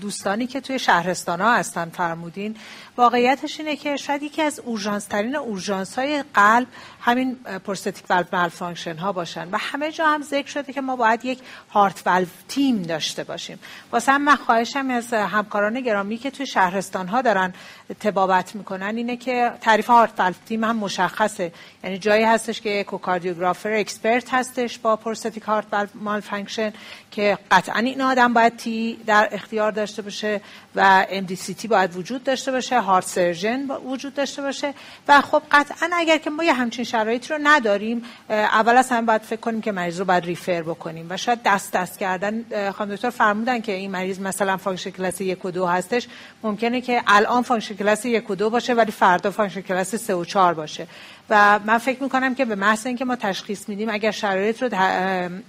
دوستانی که توی شهرستان ها هستن فرمودین واقعیتش اینه که شاید یکی از اورژانس ترین اورژانس های قلب همین prosthetic valve malfunction ها باشن و همه جا هم ذکر شده که ما باید یک heart valve team داشته باشیم. واسه من خواهشم از همکاران گرامی که توی شهرستان ها دارن طبابت می‌کنن اینه که تعریف heart valve team هم مشخصه. یعنی جایی هستش که echocardiographer expert هستش با prosthetic heart valve malfunction که قطعا این آدم باید TEE در اختیار داشته باشه و ام تی باید وجود داشته باشه heart surgeon وجود داشته باشه و خب قطعا اگر که ما یه همچین شرایط رو نداریم اول از همه باید فکر کنیم که مریض رو باید refer بکنیم و شاید دست دست کردن خانم دکتر فرمودن که این مریض مثلا function class یک و دو هستش ممکنه که الان function class یک و دو باشه ولی فردا function class سه و چهار باشه. و من فکر می‌کنم که به محض اینکه ما تشخیص میدیم اگر شرایط رو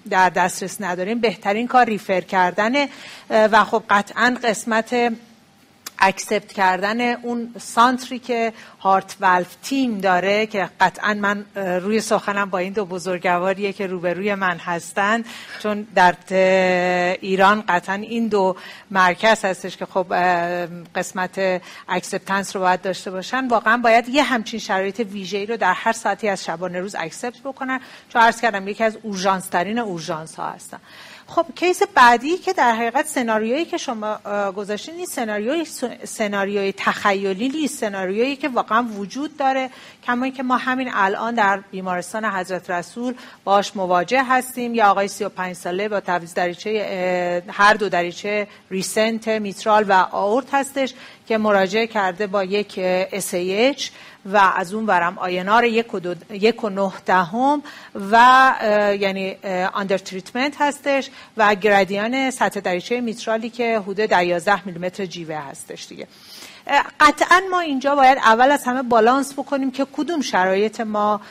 در دسترس نداریم بهترین کار ریفر کردنه و خب قطعا قسمت اکسپت کردن اون سانتری که هارت والف تیم داره که قطعا من روی سخنم با این دو بزرگواریه که روبروی من هستن چون در ایران قطعا این دو مرکز هستش که خب قسمت acceptance رو باید داشته باشن. واقعا باید یه همچین شرایط ویژه‌ای رو در هر ساعتی از شبانه روز accept بکنن. چون عرض کردم یکی از اورژانس ترین اورژانس ها هستن. خب case بعدی که در حقیقت سناریویی که شما گذاشتین این سناریوی سناریوی تخیلی نیست. سناریویی که واقعا وجود داره. کما که ما همین الان در بیمارستان حضرت رسول باهاش مواجه هستیم. یا آقای 35 ساله با تعویض دریچه هر دو دریچه recent میترال و آئورت هستش که مراجعه کرده با یک SAH و از اون ورم آینار یک و, دو یک و دهم و یعنی اندر تریتمنت هستش و گرادیان سطح دریچه میترالی که حدود 11 میلیمتر جیوه هستش دیگه. قطعا ما اینجا باید اول از همه بالانس بکنیم که کدوم شرایط ما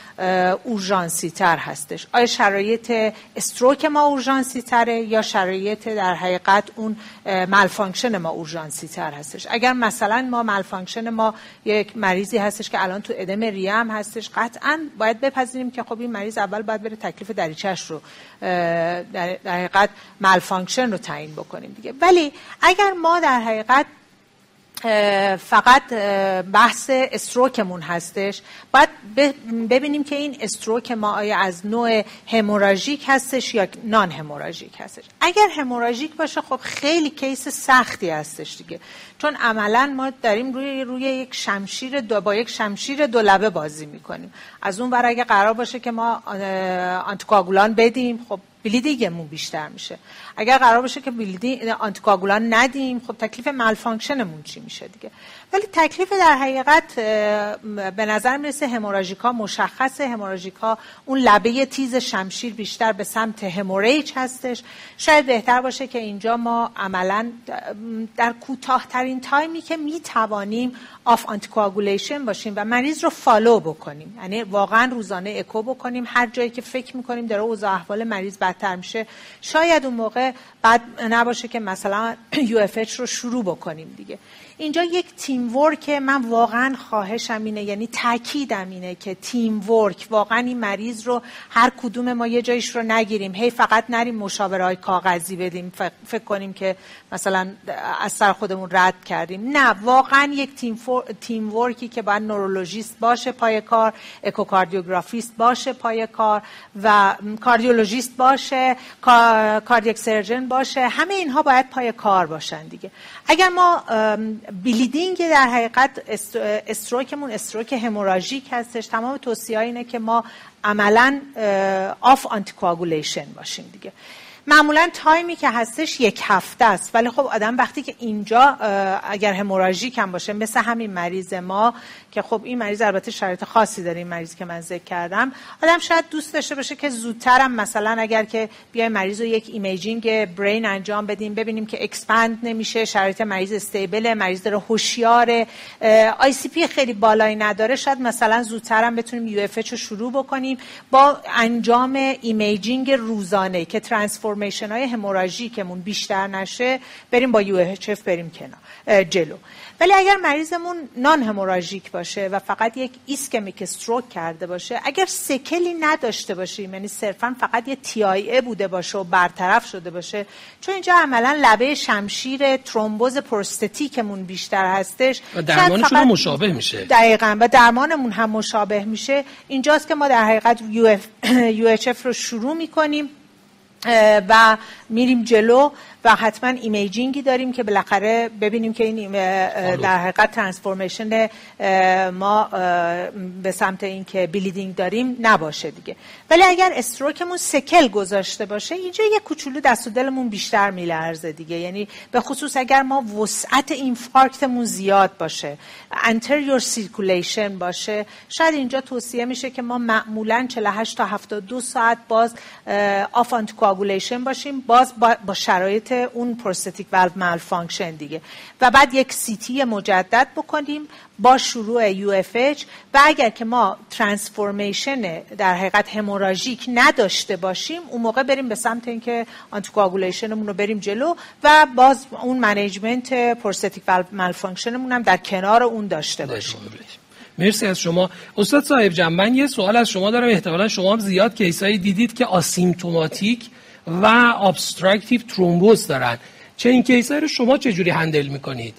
اورژانسی تر هستش. آیا شرایط استروک ما اورژانسی تره یا شرایط در حقیقت اون malfunction ما اورژانسی تر هستش؟ اگر مثلا ما malfunction ما یک مریضی هستش که الان تو ادم ریه هم هستش قطعا باید بپذیریم که خب این مریض اول باید بره تکلیف دریچش رو در حقیقت malfunction رو تعیین بکنیم دیگه. ولی اگر ما در حقیقت فقط بحث stroke مون هستش. باید ببینیم که این stroke ما آیا از نوع hemorrhagic هستش یا non-hemorrhagic هستش. اگر hemorrhagic باشه خب خیلی case سختی هستش دیگه. چون عملا ما داریم روی روی یک شمشیر دو با یک شمشیر دو لبه بازی می‌کنیم. از اون بر اگه قرار باشه که ما آنتیکاگولان بدیم خب بلیدینگمون بیشتر میشه. اگر قرار باشه که بلیدینگ آنتیکاگولان ندیم خب تکلیف مالفانکشنمون چی میشه دیگه؟ ولی تکلیف در حقیقت به نظر می‌رسه هموراژیکا مشخص هموراژیکا اون لبه تیز شمشیر بیشتر به سمت هموریج هستش. شاید بهتر باشه که اینجا ما عملا در کوتاهترین time ی که می‌توانیم off anticoagulation باشیم و مریض رو follow بکنیم. یعنی واقعا روزانه اکو بکنیم. هر جایی که فکر می‌کنیم داره اوضاع احوال مریض بدتر میشه. شاید اون موقع بد نباشه که مثلا یو رو شروع بکنیم دیگه. اینجا یک teamwork من واقعا خواهشم اینه یعنی تاکیدم اینه که teamwork واقعا این مریض رو هر کدوم ما یه جایش رو نگیریم. هی فقط نریم مشاوره های کاغذی بدیم. فکر کنیم که مثلا از سر خودمون رد کردیم. نه واقعا یک تیم, teamwork ی که باید نورولوژیست باشه پای کار اکوکاردیوگرافیست باشه پای کار و کاردیولوژیست باشه cardiac surgeon باشه. همه اینها باید پای کار باشن دیگه. اگر ما bleeding در حقیقت stroke مون stroke hemorrhagic هستش. تمام توصیه اینه که ما عملا off anticoagulation باشیم دیگه. معمولا time ی که هستش یک هفته است. ولی خب آدم وقتی که اینجا اگر hemorrhagic هم باشه مثل همین مریض ما که خب این مریض البته شرایط خاصی داره این مریض که من ذکر کردم. آدم شاید دوست داشته باشه که زودترم مثلا اگر که بیای مریض رو یک imaging brain انجام بدیم ببینیم که expand نمیشه شرایط مریض stable مریض داره هوشیار ICP خیلی بالایی نداره شاید مثلا زودترم بتونیم UF رو شروع بکنیم با انجام imaging روزانه که transformation های hemorrhagic مون بیشتر نشه بریم با UF بریم کنار. جلو. ولی اگر مریضمون non-hemorrhagic باشه و فقط یک ischemic stroke کرده باشه اگر sequel ی نداشته باشیم یعنی صرفا فقط یه TIA بوده باشه و برطرف شده باشه چون اینجا عملا لبه شمشیر ترومبوز prosthetic مون بیشتر هستش. و درمانشون هم مشابه میشه. دقیقا. و درمانمون هم مشابه میشه. اینجاست که ما در حقیقت UF رو شروع می‌کنیم و میریم جلو و حتما imaging ی داریم که بالاخره ببینیم که این در حقیقت transformation ما به سمت اینکه bleeding داریم نباشه دیگه. ولی اگر stroke مون sequel گذاشته باشه اینجا یه کوچولو دست و دلمون بیشتر میلرزه دیگه. یعنی به خصوص اگر ما وسعت infarct مون زیاد باشه anterior circulation باشه شاید اینجا توصیه میشه که ما معمولا 48 تا 72 ساعت باز off anticoagulation باشیم با باز با, شرایط اون prosthetic valve malfunction دیگه. و بعد یک CT مجدد بکنیم با شروع UF و اگر که ما transformation در حقیقت hemorrhagic نداشته باشیم اون موقع بریم به سمت اینکه anticoagulation مون رو بریم جلو و باز اون management prosthetic valve malfunction مون هم در کنار اون داشته باشیم. مرسی از شما. استاد صاحب جمع من یه سوال از شما دارم. احتمالا شما هم زیاد case ایی دیدید که asymptomatic و obstructive ترومبوز دارن. چه این case ایی رو شما چجوری handle می‌کنید؟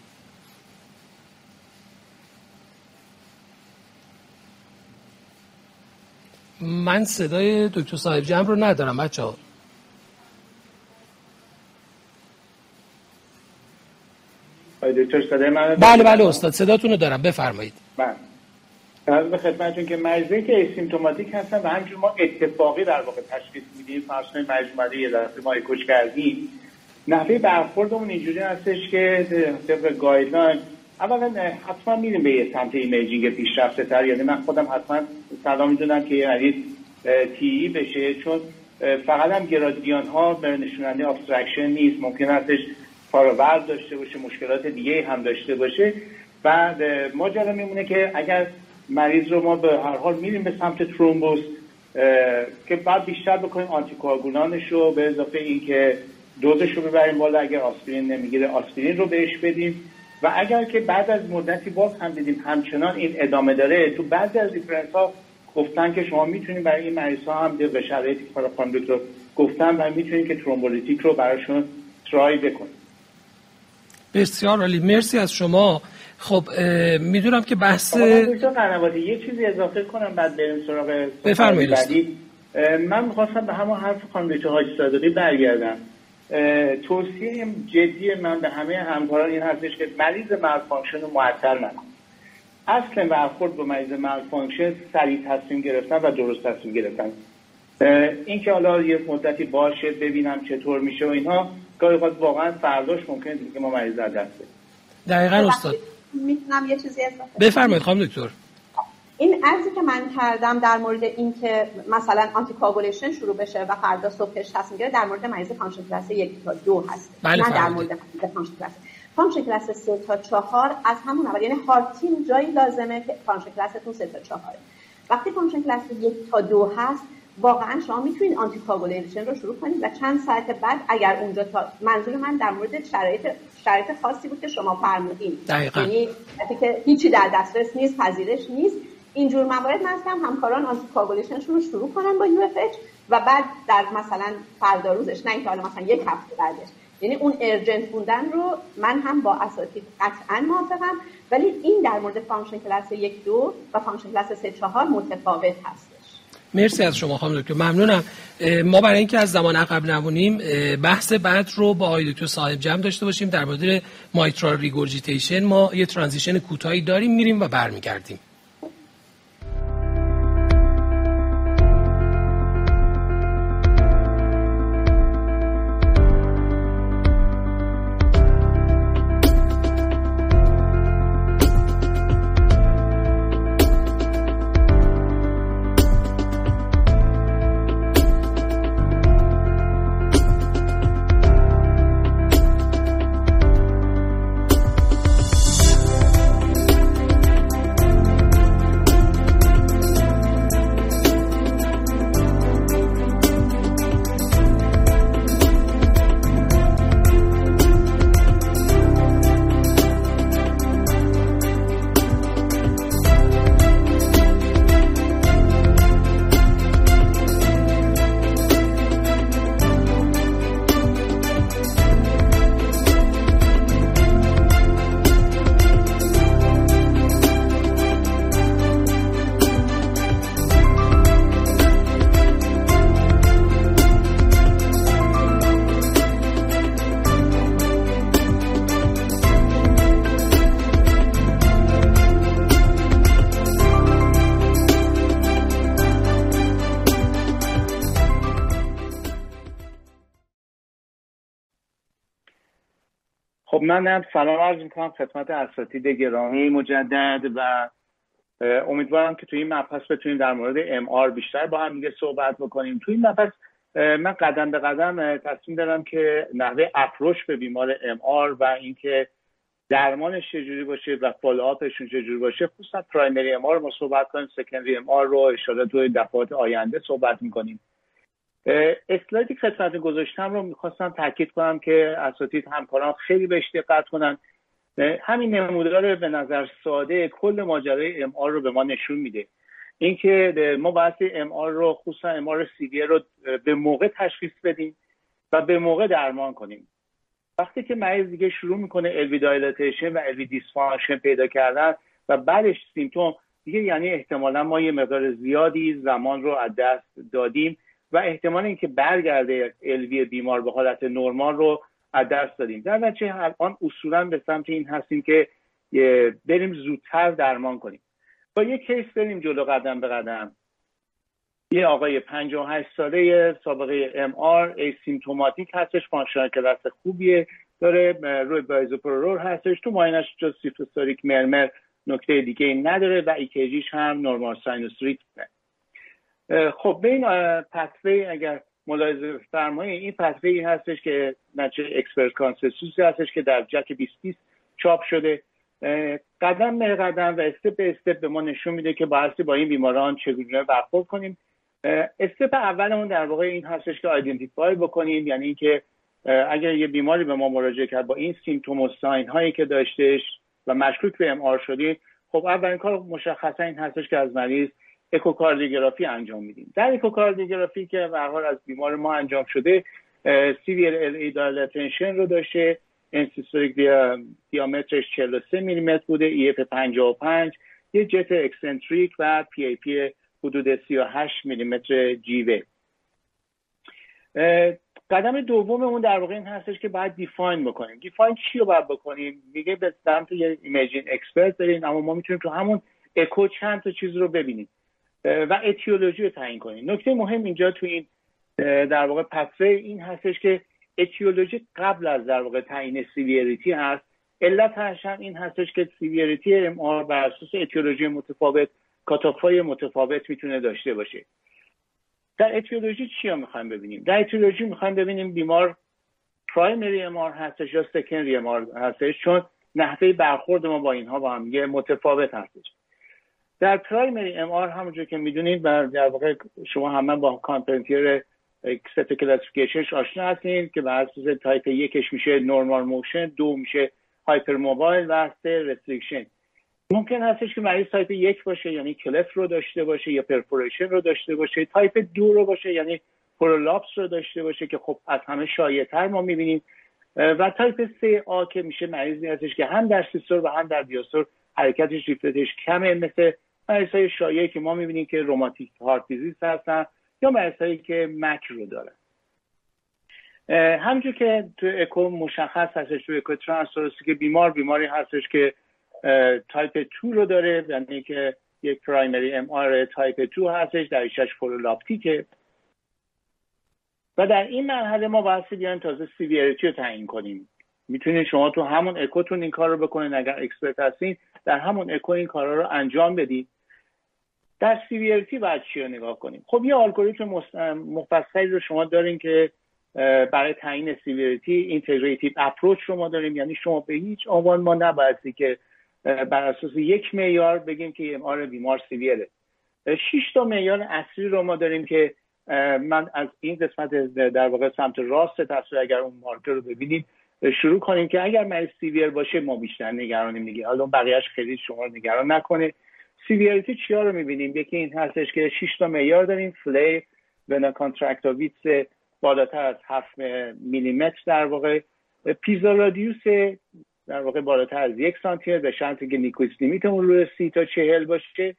من صدای دکتر صاحب جمع رو ندارم بچه ها بله بله استاد صداتون رو دارم. بفرمایید. بله. از به خدمتتون که مریضایی که asymptomatic هستن و همچنین ما اتفاقی در واقع تشخیص میدیم فرض کنید مجموعه یه دفعه ما catch کردیم. نحوه برخوردمون اینجوری هستش که طبق guideline اولا حتما میریم به یه سمت imaging پیشرفته تر یعنی من خودم حتما صلاح می‌دونم که یه مریض CT بشه چون فقط هم گرادیان ها نشون‌دهنده obstruction نیست. ممکن هستش forward داشته باشه مشکلات دیگه هم داشته باشه. بعد ماجرا میمونه که اگر مریض رو ما به هر حال میریم به سمت thrombus که بعد بیشتر بکنیم anticoagulant ش رو به اضافه اینکه دوزش رو ببریم بالا اگر آسپرین نمی‌گیره آسپرین رو بهش بدیم. و اگر که بعد از مدتی باز هم دیدیم همچنان این ادامه داره تو بعضی از reference ها گفتن که شما می‌تونید برای این مریض ها هم به شرایطی که رو گفتن و می‌تونید که thrombolytic رو براشون try بکنید. بسیار عالی. مرسی از شما. خب می‌دونم که بحث یه چیزی اضافه کنم بعد بریم سراغ بفرمایید من می‌خواستم به همون حرف خانم دکتر حاجی صادقی برگردم. توصیه جدی من به همه همکاران این هستش که مریض malfunction رو معطل نکن. اصل برخورد با مریض malfunction سریع تصمیم گرفتن و درست تصمیم گرفتن. این که حالا یه مدتی باشه ببینم چطور میشه و اینها گاهی واقعا فرداش ممکنه که ما مریض در دسته دقیقا استاد. می‌تونم یه چیزی اضافه بفرمایید خانم دکتر. این عرضی که من کردم در مورد اینکه مثلا anticoagulation شروع بشه و فردا صبحش تصمیم گیره در مورد مریض function class یک تا دو هست. بله نه در مورد function class function class سه تا چهار از همون اول یعنی heart team جایی لازمه که function class تون سه تا چهاره. وقتی function class یک تا دو هست واقعا شما می‌تونید anticoagulation رو شروع کنید و چند ساعت بعد اگر اونجا تا منظور من در مورد شرایط شرایط خاصی بود که شما فرمودین. یعنی که هیچی در دسترس نیست پذیرش نیست اینجور موارد من همکاران anticoagulation شون رو شروع کنن با UF و بعد در مثلا فردا روزش نه اینکه حالا مثلا یک هفته بعدش. یعنی اون urgent بودن رو من هم با اساتید قطعا موافقم ولی این در مورد function class یک دو و function class سه چهار متفاوت هست. مرسی از شما خانم دکتر. ممنونم. ما برای اینکه از زمان عقب نمونیم بحث بعد رو با آقای دکتر صاحب جمع داشته باشیم. در مورد mitral regurgitation ما یه transition کوتاهی داریم میریم و برمیگردیم. من سلام عرض می‌کنم خدمت اساتید گرامی مجدد و امیدوارم که توی این مبحث بتونیم در مورد MR بیشتر با هم دیگه صحبت بکنیم. توی این مبحث من قدم به قدم تصمیم دارم که نحوه approach به بیمار MR و اینکه درمانش چجوری باشه و follow-up شون چجوری باشه خصوصا primary MR رو صحبت کنیم secondary MR رو ایشالا توی دفعات آینده صحبت می‌کنیم. اسلایدی خدمت گذاشتم رو می‌خواستم تاکید کنم که اساتید همکاران خیلی بهش دقت کنن. همین نمودار به نظر ساده کل ماجرای MR رو به ما نشون میده. اینکه ما باید MR رو خصوصا MR سی رو به موقع تشخیص بدیم و به موقع درمان کنیم. وقتی که مریض دیگه شروع می‌کنه LV dilatation و LV dysfunction پیدا کردن و بعدش symptom دیگه یعنی احتمالا ما یه مقدار زیادی زمان رو از دست دادیم. و احتمال اینکه برگرده LV بیمار به حالت نرمال رو از دست دادیم. در نتیجه الان اصولا به سمت این هستیم که بریم زودتر درمان کنیم. با یه case بریم جلو قدم به قدم. یه آقای 58 ساله سابقه MR symptomatic هستش functional class خوبیه. داره روی bisoprolol هستش. تو معاینه‌ش جز systolic murmur نکته دیگه نداره و EKG ش هم normal sinus خب به این pathway اگر ملاحظه فرمایید این pathway هستش که نتیجه expert consensus ی هستش که در JACC 2020 چاپ شده. قدم به قدم و step به step به ما نشون میده که بایستی با این بیماران چگونه برخورد کنیم. step اولمون در واقع این هستش که identify بکنیم یعنی اینکه اگر یه بیماری به ما مراجعه کرد با این symptom و sign هایی که داشتش و مشکوک به MR شدیم خب اولین کار مشخصا این هستش که از مریض اکوکاردیوگرافی انجام میدیم. در اکوکاردیوگرافی که به حال از بیمار ما انجام شده severe LA dilatation رو داشته end systolic diameter ش 43 میلیمتر بوده EF 55 یه jet eccentric و PAP حدود 38 میلیمتر جیوه قدم دوممون در واقع این هستش که باید define بکنیم. define چی رو باید بکنیم؟ میگه به سمت یه imaging expert داریم اما ما می‌تونیم تو همون اکو چند تا چیز رو ببینیم. و etiology رو تعیین کنیم. نکته مهم اینجا تو این در واقع pathway این هستش که etiology قبل از در واقع تعیین severity هست. علت هم این هستش که severity MR بر اساس etiology متفاوت cutoff ای متفاوت می‌تونه داشته باشه. در etiology چی رو می‌خوایم ببینیم؟ در etiology می‌خوایم ببینیم بیمار primary MR هستش یا secondary MR هستش چون نحوه برخورد ما با اینها با هم متفاوت هستش. در primary MR همونجور که می‌دونید در واقع شما همه با Carpentier's classification ش آشنا هستین که بر اساس تایپ یکش میشه normal motion دو میشه hypermobile و سه restriction ممکن هستش که مریض تایپ یک باشه یعنی cleft رو داشته باشه یا perforation رو داشته باشه. تایپ دو رو باشه یعنی prolapse رو داشته باشه که خب از همه شایعتر ما می‌بینیم. و تایپ سه آ که میشه مریضی هستش که هم در سیستور و هم در دیاستور حرکتش ریفتش کمه مثل مریض های شایعی که ما می‌بینیم که روماتیک هارت دیزیز هستن یا مریض که مک رو دارن همونجور که تو اکو مشخص هستش تو اکو که بیمار بیماری هستش که تایپ 2 رو داره یعنی که یک پرایمری ام آر تایپ 2 هستش در ایشش فولولاپتیکه و در این مرحله ما باید بیایم تازه severity رو تعیین کنیم. می‌تونید شما تو همون اکوتون این کار رو بکنید اگر expert هستین در همون اکو این کارا رو انجام بدید در severity باید چی رو نگاه کنیم؟ خب یه الگوریتم مفصلی رو شما دارین که برای تعیین severity integrative approach رو ما داریم. یعنی شما به هیچ عنوان ما نبایستی که بر اساس یک معیار بگیم که MR بیمار severe ه شش تا معیار اصلی رو ما داریم که من از این قسمت در واقع سمت راست تصویر اگر اون مارکر رو ببینید شروع کنیم که اگر مریض severe باشه ما بیشتر نگرانیم دیگه. حالا بقیهش خیلی شما نگران نکنه. severity چیا رو می‌بینیم؟ یکی این هستش که 6 تا معیار داریم. flail vena contracta width بالاتر از 7 میلیمتر در واقع. PISA radius در واقع بالاتر از یک سانتی به شرطی که Nyquist limit مون روی سی تا چهل باشه.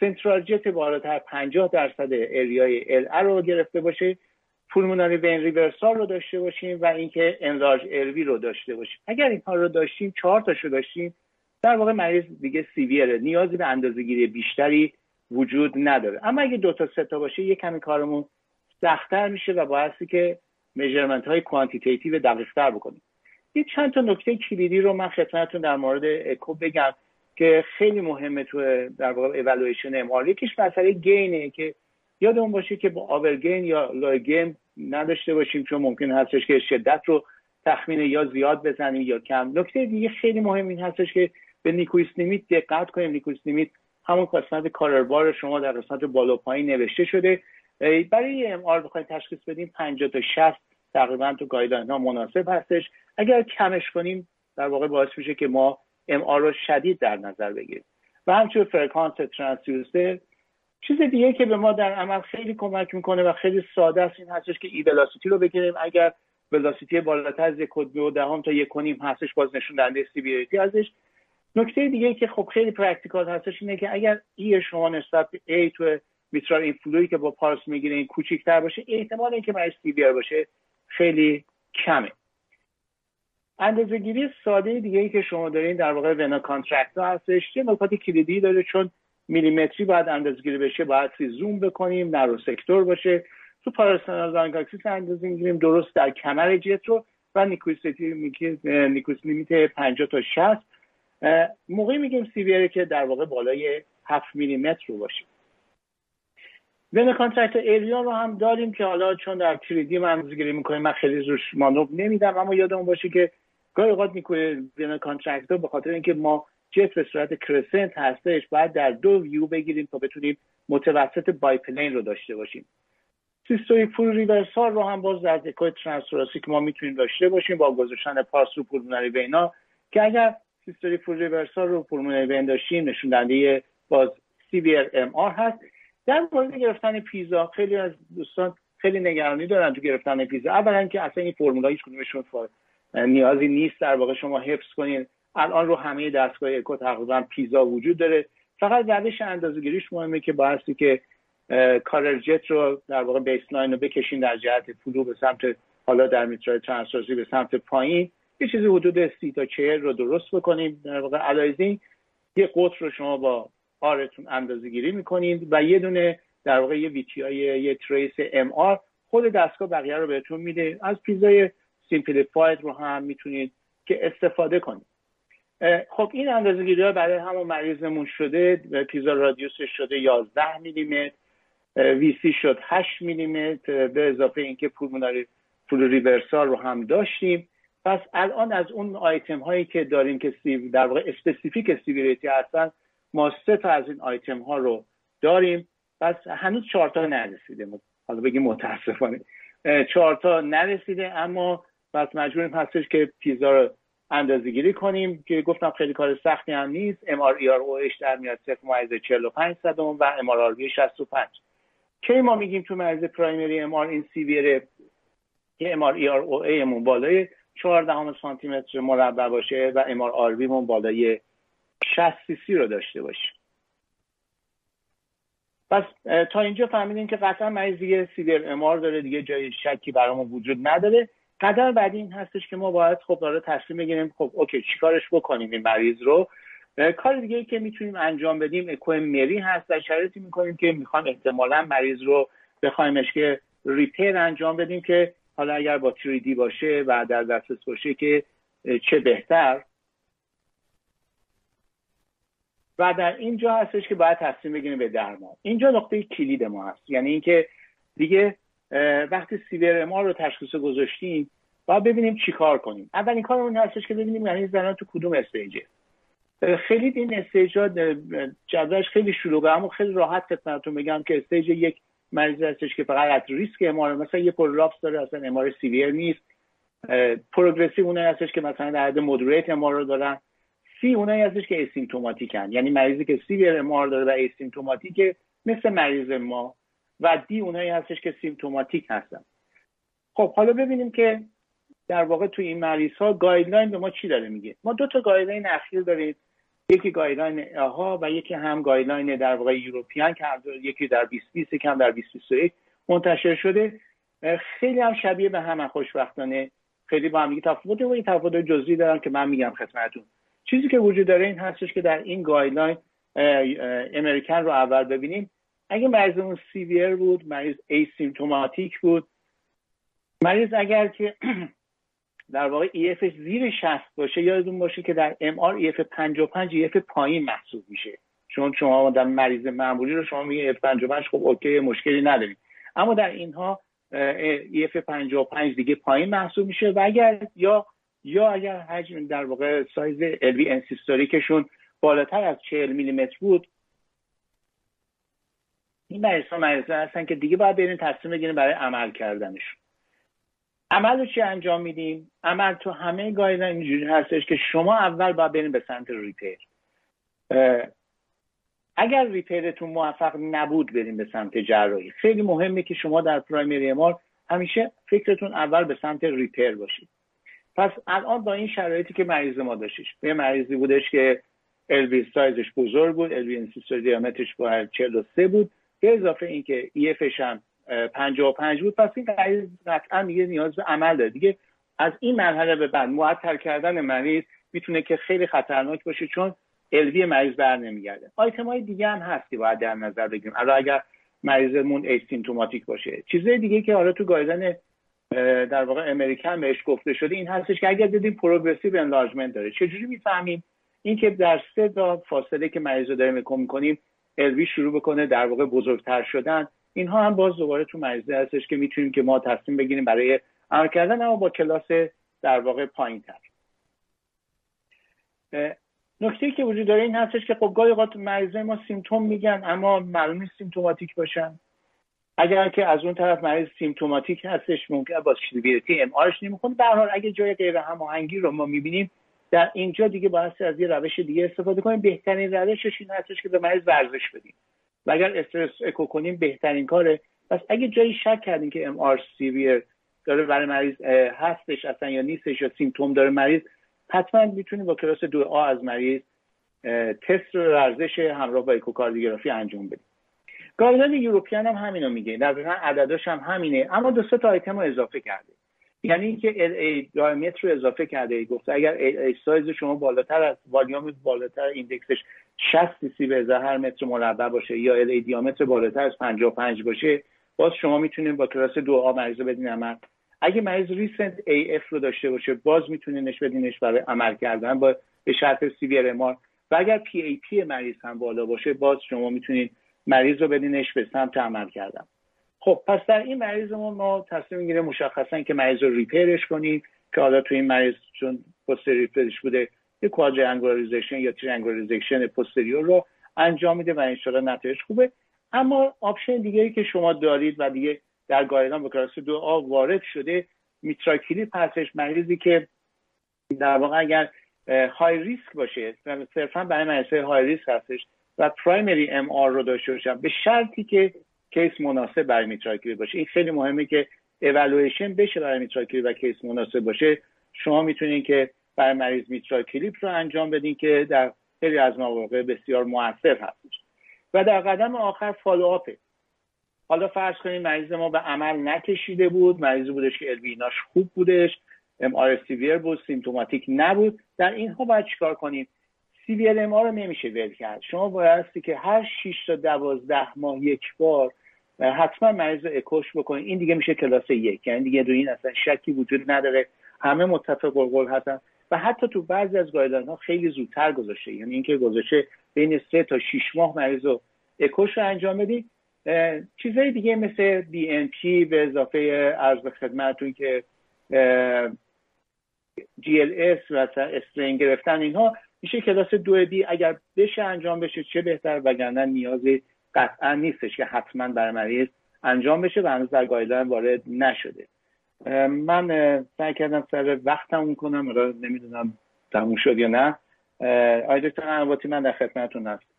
central jet بالاتر 50 درصد area ی LA رو گرفته باشه. pulmonary vein reversal رو داشته باشیم و اینکه enlarge LV رو داشته باشیم. اگر اینها رو داشتیم چهار تاشو داشتیم. در واقع مریض دیگه severe ه. نیازی به اندازهگیری بیشتری وجود نداره. اما اگه دو تا سه تا باشه یه کمی کارمون سختتر میشه و باعثی که measurement های quantitative دقیقتر بکنیم. یه چند تا نکته کلیدی رو من خدمتتون در مورد اکو بگم که خیلی مهمه تو در واقع evaluation MR یکیش مسئله gain ه که یادمون باشه که با overgain یا low gain نداشته باشیم چون ممکن هستش که شدت رو تخمین یا زیاد بزنیم یا کم. نکته دیگه خیلی مهم این هستش که به Nyquist limit دقت کنیم. Nyquist limit همون قسمت color bar شما در قسمت بالا پایین نوشته شده. برای MR بخواید تشخیص بدیم 50 تا 60 تقریبا تو guideline ها مناسب هستش. اگر کمش کنیم در واقع باعث میشه که ما MR رو شدید در نظر بگیریم. و همچنین فرکانس transducer چیز دیگه که به ما در عمل خیلی کمک می‌کنه و خیلی ساده است این هستش که E velocity رو بگیریم. اگر velocity بالاتر از یک و دهم تا یک و نیم هستش باز نشون دهنده severity ازش نکته دیگه که خب خیلی practical هستش اینه که اگر E شما نسبت به A تو mitral inflow ی که با پارس می‌گیره این کوچیکتر باشه احتمال اینکه مریض سی باشه خیلی کمه. اندازه گیری ساده دیگه ای که شما دارین در واقع vena contracta هستش یه نکات کلیدی داره چون میلیمتری باید اندازه گیری بشه باید زوم بکنیم narrow sector باشه. تو parasternal long axis اندازه می‌گیریم درست در کمر jet رو و Nyquist limit 50 تا 60 موقعی میگیم severe ه که در واقع بالای 7 میلیمتر رو باشه vena contracta area رو هم داریم که حالا چون در 3D من اندازه‌گیری می‌کنیم من خیلی روش مانور نمیدم اما یادمون باشه که گاهی اوقات می‌کنه vena contracta به خاطر اینکه ما jet به صورت crescent هستش باید در دو ویو بگیریم تا بتونیم متوسط biplane رو داشته باشیم. systolic flow reversal رو هم باز در دکای که ما می‌تونیم داشته باشیم با گذاشتن پاس رو pulmonary vein ا که اگر systolic flow reversal رو pulmonary vein داشتیم نشون دهنده باز severe هست. در مورد گرفتن PISA خیلی از دوستان خیلی نگرانی دارن تو گرفتن PISA. اولا که اصلا این فرمولا هیچ کدومشون نیازی نیست در واقع شما حفظ کنین. الان رو همه دستگاه اکو تقریبا PISA وجود داره. فقط روش اندازه‌گیریش مهمه که باعثی که color jet رو در واقع baseline رو بکشین در جهت flow به سمت حالا در mitral transthoracic به سمت پایین. یه چیزی حدود سی تا چهل رو درست بکنیم. در واقع aliasing یه قطر رو شما با آرتون اندازه گیری می‌کنید و یه دونه در واقع یه VTI یه trace MR خود دستگاه بقیه رو بهتون میده. از PISA ی simplified رو هم می‌تونید که استفاده کنید. خب این اندازه گیری ها برای همون مریضمون شده. PISA radius ش شده 11 میلیمتر VC شد 8 میلیمتر. به اضافه اینکه pulmonary flow reversal رو هم داشتیم. پس الان از اون آیتم هایی که داریم که در واقع specific severity هستن ما سه تا از این آیتم ها رو داریم. پس هنوز چهار تا نرسیده. حالا بگیم متاسفانه. چهار تا نرسیده اما پس مجبوریم هستش که PISA رو اندازه گیری کنیم که گفتم خیلی کار سختی هم نیست. MR ERO اش در میاد 0.45 صدم و MR RV 65 cc ما میگیم تو مرز primary MR این severe ه که ام آر ای آر او ای مون بالای 14 سانتی متر مربع باشه و MR RV مون بالای 60 سی رو داشته باشیم پس تا اینجا فهمیدیم که قطعا مریض دیگه severe MR داره دیگه جای شکی برامون وجود نداره. قدم بعدی این هستش که ما باید خب داره تصمیم بگیریم خب okay چیکارش بکنیم این مریض رو؟ کار دیگه که می‌تونیم انجام بدیم اکو مری هست و شرایطی می‌کنیم که می‌خوایم احتمالا مریض رو بخوایمش که ریپیر انجام بدیم که حالا اگر با 3D باشه و در دسترس باشه که چه بهتر. و در اینجا هستش که باید تصمیم بگیریم به درمان. اینجا نقطه کلید ما هست. یعنی اینکه دیگه وقتی سیور ما رو تشخیص گذاشتیم باید ببینیم چیکار کنیم. اولین کارمون هستش که ببینیم یعنی زنان تو کدوم استیجه. خیلی این استیجا جدولش خیلی شلوغه اما خیلی راحت خدمتتون بگم که stage یک مریض هستش که فقط at risk MR مثلا یه prolapse داره اصلا MR severe نیست. progressive اونه هستش که مثلا در حد moderate MR رو دارن. C اونایی هستش که asymptomatic ن یعنی مریضی که severe MR داره و asymptomatic ه مثل مریض ما. و D اونایی هستش که symptomatic هستن. خب حالا ببینیم که در واقع توی این مریض ها guideline به ما چی داره میگه. ما دو تا guideline اخیر داریم. یکی guideline AHA و یکی هم guideline در واقع European که یکی در 2020 یکی هم در 2021 منتشر شده. خیلی هم شبیه به هم خوشبختانه. خیلی با هم دیگه تفاوت و این تفاوت جزئی دارن که من میگم خدمتتون. چیزی که وجود داره این هستش که در این guideline American رو اول ببینیم. اگه مریضمون severe بود مریض asymptomatic بود. مریض اگر که در واقع EF ش زیر 60 باشه یادتون باشه که در MR EF 55 EF پایین محسوب میشه. چون شما در مریض معمولی رو شما میگه EF 55 خب okay مشکلی نداریم. اما در اینها EF 55 دیگه پایین محسوب میشه و اگر یا یا اگر حجم در واقع سایز LV end systolic شون بالاتر از 40 میلیمتر بود این مریض ها مریض هستن که دیگه باید برین تصمیم بگیریم برای عمل کردنشون. عمل رو چی انجام میدیم؟ عمل تو همه guideline اینجوری هستش که شما اول باید بریم به سمت repair. اگر repair تون موفق نبود بریم به سمت جراحی. خیلی مهمه که شما در primary MR همیشه فکرتون اول به سمت repair باشید. پس الان با این شرایطی که مریض ما داشتش. یه مریضی بودش که LV سایزش بزرگ بود LV end systolic diameter ش با 43 بود. به اضافه اینکه EF ش هم 55 بود. پس این مریض قطعا دیگه نیاز به عمل داره. دیگه از این مرحله به بعد معطل کردن مریض می‌تونه که خیلی خطرناک باشه چون LV مریض بر نمیگرده. آیتم های دیگه هم هستی باید در نظر بگیریم. الان اگر مریضمون asymptomatic باشه. چیزهای دیگه که حالا تو guideline در واقع American بهش گفته شده این هستش که اگر دیدیم progressive enlargement داره. چجوری می‌فهمیم؟ اینکه در سه تا فاصله که مریض رو داریم می‌کنیم الوی شروع بکنه در واقع بزرگتر شدن. اینها هم باز دوباره تو مریضه هستش که می‌تونیم که ما تصمیم بگیریم برای عمل کردن اما با کلاس در واقع پایین تر نکته که وجود داره این هستش که خب گاهی اوقات مریضای ما سیمتوم میگن اما معلوم نیست سیمتوماتیک باشن. اگر که از اون طرف مریض سیمتوماتیک هستش ممکن با شیلویتی ام آرش نمی‌خونه به حال اگه جای غیر هماهنگی رو ما می‌بینیم در اینجا دیگه باید از یه روش دیگه استفاده کنیم. بهترین روشش این هستش که به مریض ورزش بدیم. و اگر stress echo کنیم بهترین کاره. پس اگه جایی شک کردیم که MR داره برای مریض هستش اصلا یا نیستش یا symptom داره مریض حتما می‌تونیم با کلاس دو A از مریض تست ورزش همراه با اکوکاردیوگرافی انجام بدیم guideline European هم همینو میگه. واقع عدداش هم همینه. اما دو تا آیتم رو اضافه کرده. یعنی اینکه LA diameter رو اضافه کرده. گفته اگر LA size شما بالاتر از والیوم بالاتر index ش 60 cc به هر متر مربع باشه یا LA diameter بالاتر از 55 باشه باز شما می‌تونید با کلاس دو A مریض بدین عمل. اگه مریض recent AF رو داشته باشه باز میتونینش بدینش برای عمل کردن با به شرط سی وی و اگر PAP مریض هم بالا باشه باز شما می‌تونید مریض رو بدینش به سمت عمل کردن. خب پس در این مریضمون ما تصمیم می‌گیریم مشخصا که مریض رو repair ش کنیم که حالا تو این مریض چون posterior ش بوده یه quadrangular resection یا triangular resection posterior رو انجام میده و انشالله نتایج خوبه. اما option دیگه که شما دارید و دیگه در guideline به کلاس دو a وارد شده MitraClip هستش مریضی که در واقع اگر high risk باشه صرفا برای مریض high risk هستش و primary MR رو داشته باشم به شرطی که case مناسب برای MitraClip باشه. این خیلی مهمه که اولویشن بشه برای MitraClip و case مناسب باشه. شما می‌تونید که برای مریض MitraClip رو انجام بدین که در خیلی از مواقع بسیار موثر هستش. و در قدم آخر follow-up ه حالا فرض کنید مریض ما به عمل نکشیده بود. مریض بودش که LV ایناش خوب بودش. MR severe بود symptomatic نبود. در اینها باید چیکار کنیم؟ severe MR رو نمیشه ول کرد. شما بایستی که هر 6 تا 12 ماه یک بار حتما مریض اکوش بکنید. این دیگه میشه کلاس یک. یعنی دیگه روی این اصلا شکی وجود نداره. همه متفق القول هستن. حتی تو بعضی از guideline ها خیلی زودتر گذاشته. یعنی اینکه گذاشته بین سه تا 6 ماه مریض رو اکوش رو انجام بدید چیزهای دیگه مثل BNP به اضافه عرض به خدمتتون که اس و استرین گرفتن اینها میشه کلاس دو دی اگر بشه انجام بشه چه بهتر وگرنه نیازی قطعا نیستش که حتما بر مریض انجام بشه و هنوز در گایدلاین وارد نشده. من سعی کردم سر وقتم کنم نمی‌دونم تموم شد یا نه. آقای دکتر من در خدمتتون هستم.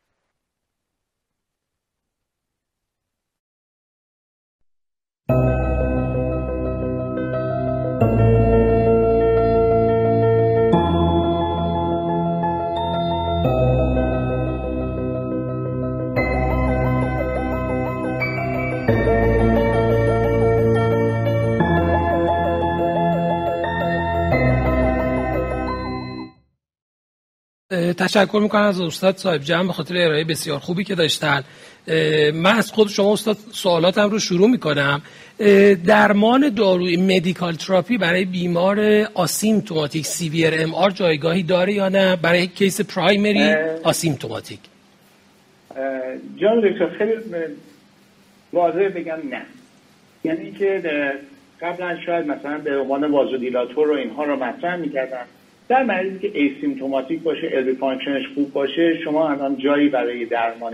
تشکر می‌کنم از استاد صاحب جمع به خاطر ارائه بسیار خوبی که داشتن. من از خود شما استاد سوالاتم رو شروع می‌کنم. درمان داروی medical therapy برای بیمار asymptomatic severe MR جایگاهی داره یا نه؟ برای case primary asymptomatic. جان دکتر خیلی واضح بگم نه. یعنی که قبلا شاید مثلا به عنوان vasodilator و اینها رو مطرح می‌کردن در مریضی که asymptomatic باشه LV function ش خوب باشه شما الان جایی برای درمان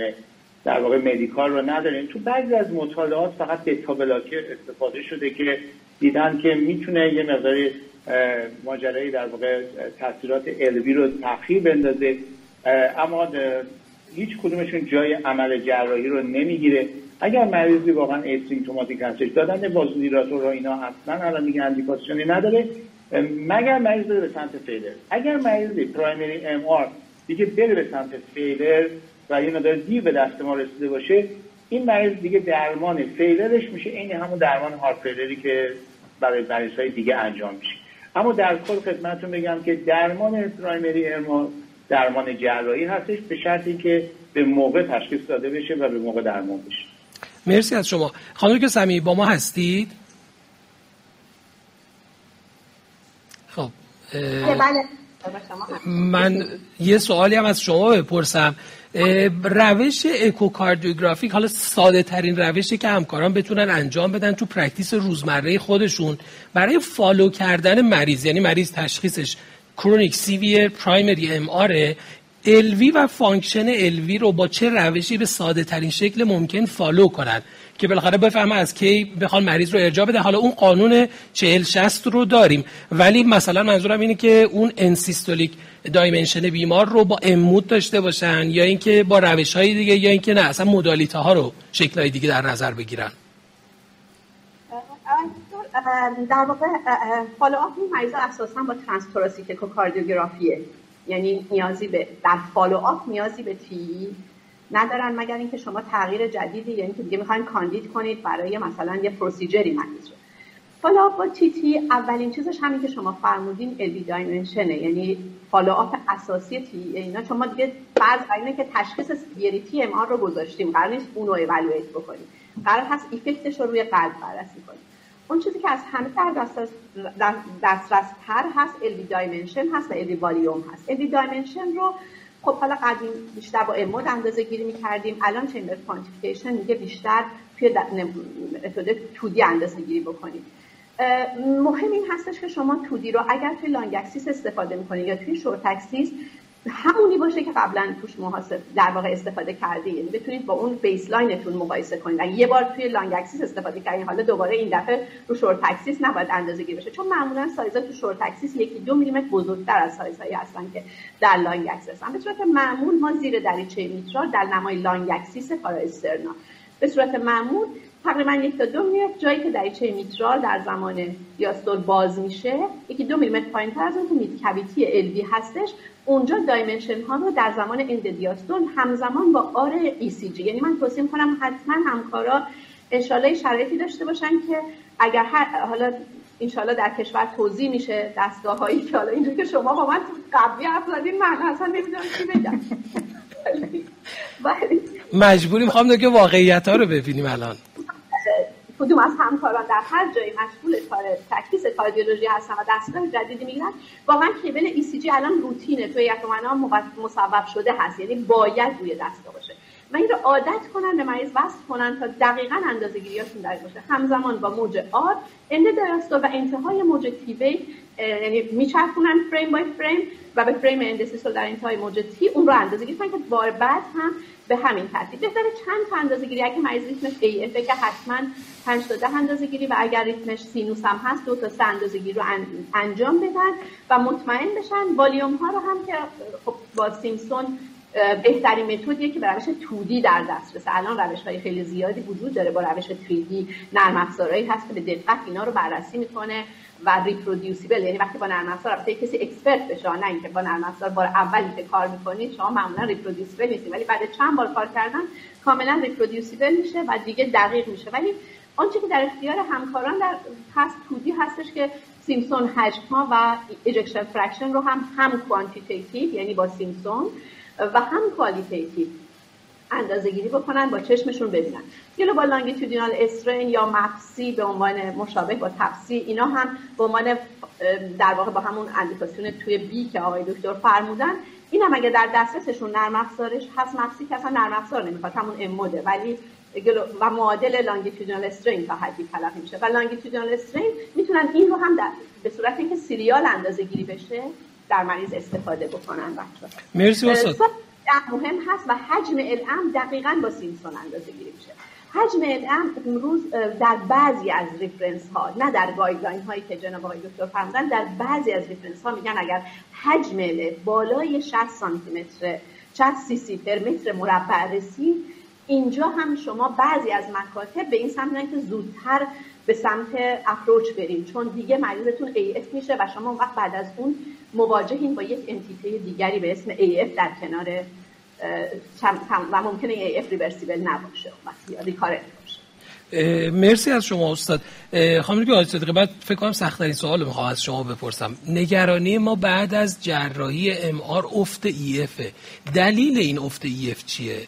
در واقع medical رو ندارین. تو بعضی از مطالعات فقط بتا استفاده شده که دیدن که می‌تونه یه مقداری ماجرای در واقع تاثیرات LV رو تاخیر بندازه. اما هیچ کدومشون جای عمل جراحی رو نمی‌گیره. اگر مریضی واقعا asymptomatic هستش دادن vasodilator رو اینا اصلا الان دیگه اندیکاسیونی نداره. مگر مریض بره به سمت فیلر اگر مریضی پرایمری ام آر دیگه بره به سمت فیلر و یه مقدار دیر به دست ما رسیده باشه این مریض دیگه درمان فیلرش میشه این همون درمان هارت فیلری که برای مریض های دیگه انجام میشه. اما در کل خدمتتون بگم که درمان پرایمری ارما درمان جراحی هستش به شرطی که به موقع تشخیص داده بشه و به موقع درمان بشه. مرسی از شما. خانم که سمی با ما هستید خب بله. من یه سوالی هم از شما بپرسم روش echocardiographic حالا ساده ترین روشی که همکاران بتونن انجام بدن تو practice روزمره خودشون برای follow کردن مریض یعنی مریض تشخیصش chronic severe primary MR LV و function LV رو با چه روشی به ساده ترین شکل ممکن follow کنن که بالاخره بفهمه از کی بخوان مریض رو ارجاع بده. حالا اون قانون 40 60 رو داریم. ولی مثلا منظورم اینه که اون end-systolic dimension بیمار رو با M-mode داشته باشن یا اینکه با روش های دیگه یا اینکه نه اصلا modality ها رو شکل های دیگه در نظر بگیرن. در واقع follow-up این مریض اساسا با transthoracic echocardiography ه یعنی نیازی به در follow-up نیازی به TEE ندارن مگر اینکه شما تغییر جدیدی یعنی که دیگه می‌خواین کاندید کنید برای مثلا یه procedure ی مریض رو. follow-up با TTE اولین چیزش همین که شما فرمودین LV dimension ه یعنی follow-up اساسی تی اینا. شما دیگه فرض اینه که تشخیص severity MR رو گذاشتیم. قرار نیست اون رو evaluate بکنیم. قرار هست effect ش رو روی قلب بررسی کنیم. اون چیزی که از همه در دسترس تر هست LV dimension هست و LV volume هست. LV dimension رو خب حالا قدیم بیشتر با M-mode اندازه گیری می‌کردیم. الان chamber quantification میگه بیشتر توی متد 2D اندازه گیری بکنیم. مهم این هستش که شما 2D رو اگر توی long استفاده می‌کنید یا توی شورت همونی باشه که قبلا توش محاسب در واقع استفاده کرده یعنی بتونید با اون baseline تون مقایسه کنید. اگه یه بار توی long axis استفاده کردین. حالا دوباره این دفعه رو short axis نباید اندازه گیری بشه. چون معمولا سایزا تو short axis یکی دو میلیمتر بزرگتر از سایزهایی هستن که در long axis هم به صورت معمول ما زیر دریچه میترال در نمای long axis parasternal. به صورت معمول تقریبا یک تا دو میلیمتر جایی که دریچه میترال در زمان دیاستول باز میشه یکی دو میلیمتر پایین تر از اون که میت کویتی الوی هستش اونجا دایمنشن ها رو در زمان اند دیاستول همزمان با آر ای سی جی یعنی من توصیه کنم حتما همکارا انشالله شرایطی داشته باشن که اگر حالا انشالله در کشور توضیح میشه دستگاه هایی که حالا اینجا که شما با من قبلی حرف زدین من اصلا نمی‌دونم چی بگم. مجبوریم خواهم که واقعیت ها رو ببینیم الان. کدوم از همکاران در هر جایی مشغول کار تکلیس کاردیولوژی هستن و دستگاه جدیدی می‌گیرن واقعا کیبل ای سی جی الان روتینه. توی یکمنا مصوب شده هست. یعنی باید روی دستگاه باشه. من این رو عادت کنن به مریض وصل کنن تا دقیقا اندازه گیریاشون در باشه. همزمان با موج آر اند و انتهای موج تیوی یعنی میچرخونن فریم بای فریم و به frame end-systole در انتهای موج T اون رو اندازه گیری که بار بعد هم به همین ترتیب. بهتره چند تا اندازه گیری. اگه مریض ریتمش AF که حتما 5 تا 10 اندازه گیری و اگر ریتمش sinus هم هست دو تا سه اندازه گیری رو انجام بدن و مطمئن بشن. والیوم ها رو هم که خب با Simpson بهترین متدیه که به روش 2D در دسترسه الان روش های خیلی زیادی وجود داره با روش 3D نرم افزارهایی هست که به دقت اینا رو بررسی می‌کنه و reproducible یعنی وقتی با نرم افزار البته کسی expert بشه نه اینکه با نرم افزار بار اولی که کار می‌کنید شما معمولا reproducible نیستید ولی بعد چند بار کار کردن کاملا reproducible میشه و دیگه دقیق میشه. ولی آنچه که در اختیار همکاران در هست 2D هستش که Simpson حجم ها و ejection fraction رو هم هم quantitative یعنی با Simpson و هم qualitative اندازه گیری بکنن با چشمشون ببینن. با لانگیتودینال استرین یا مفسی به عنوان مشابه با تفسی اینا هم به عنوان در واقع با همون اندیکاسیون توی بی که آقای دکتر فرمودن. این هم اگه در دسترسشون نرم افزارش هست مپسی که اصلا نرم افزار نمی‌خواد همون اموده ولی و معادل لانگیتودینال استرین تا حدی تلقی میشه. و لانگیتودینال استرین می‌تونن این رو هم در به صورت اینکه سریال اندازه گیری بشه در مریض استفاده بکنن بچه مرسی استاد. مهم هست و حجم LA هم دقیقا با Simpson اندازه گیری میشه. حجم LA هم امروز در بعضی از reference ها نه در guideline هایی که جناب آقای دکتر فرمودن در بعضی از reference ها میگن اگر حجم بالای 60 سانتی متر 60 سی سی per متر مربع رسید اینجا هم شما بعضی از مکاتب به این سمت که زودتر به سمت approach بریم چون دیگه مریضتون AF میشه و شما وقت بعد از اون مواجهین با یک انتیته دیگری به اسم AF در کنار و ممکنه AF ریورسیبل نباشه و ریکارنت باشه. مرسی از شما استاد. خانم که صدقه بعد فکر کنم سختترین سوال می‌خوام از شما بپرسم. نگرانی ما بعد از جراحی ام آر افت ای دلیل این افت ای چیه؟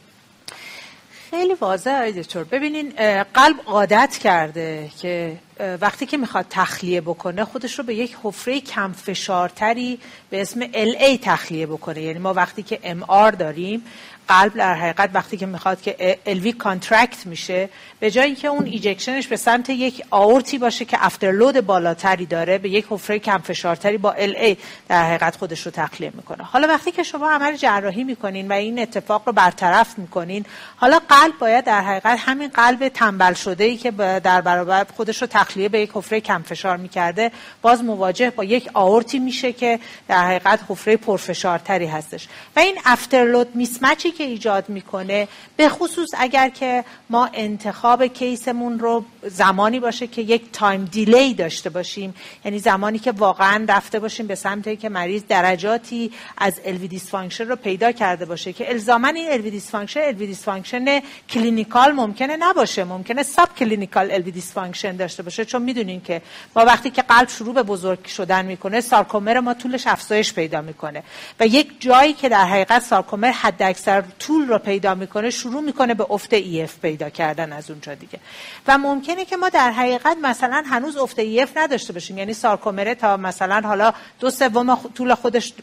خیلی واضحه دکتر ببینین قلب عادت کرده که وقتی که می‌خواد تخلیه بکنه خودش رو به یک حفره کم فشارتری به اسم LA تخلیه بکنه. یعنی ما وقتی که MR داریم قلب در حقیقت وقتی که می‌خواد که LV contract میشه به جایی که اون ejection ش به سمت یک aorta یی باشه که afterload بالاتری داره به یک حفره کم فشارتری با LA در حقیقت خودش رو تخلیه می‌کنه. حالا وقتی که شما عمل جراحی می‌کنین و این اتفاق رو برطرف می‌کنین حالا قلب باید در حقیقت همین قلب تنبل شده ای که در برابر خودش رو تخلیه به یک حفره کم فشار می‌کرده باز مواجه با یک aorta یی میشه که در حقیقت حفره پرفشارتری هستش. و این afterload mismatch ی که ایجاد می‌کنه به خصوص اگر که ما انتخاب case مون رو زمانی باشه که یک time delay داشته باشیم. یعنی زمانی که واقعا رفته باشیم به سمت که مریض درجاتی از LV dysfunction رو پیدا کرده باشه که الزاما این LV dysfunction LV dysfunction clinical ممکنه نباشه. ممکنه subclinical LV dysfunction داشته باشه. چون می‌دونین که ما وقتی که قلب شروع به بزرگ شدن می‌کنه sarcomere ما طولش افزایش پیدا می‌کنه. و یک جایی که در حقیقت sarcomere حد اکثر طول رو پیدا می‌کنه شروع می‌کنه به افت EF پیدا کردن از اونجا دیگه. و ممکنه که ما در حقیقت مثلا هنوز افت EF نداشته باشیم. یعنی sarcomere ه تا مثلا حالا دو سوم طول خودش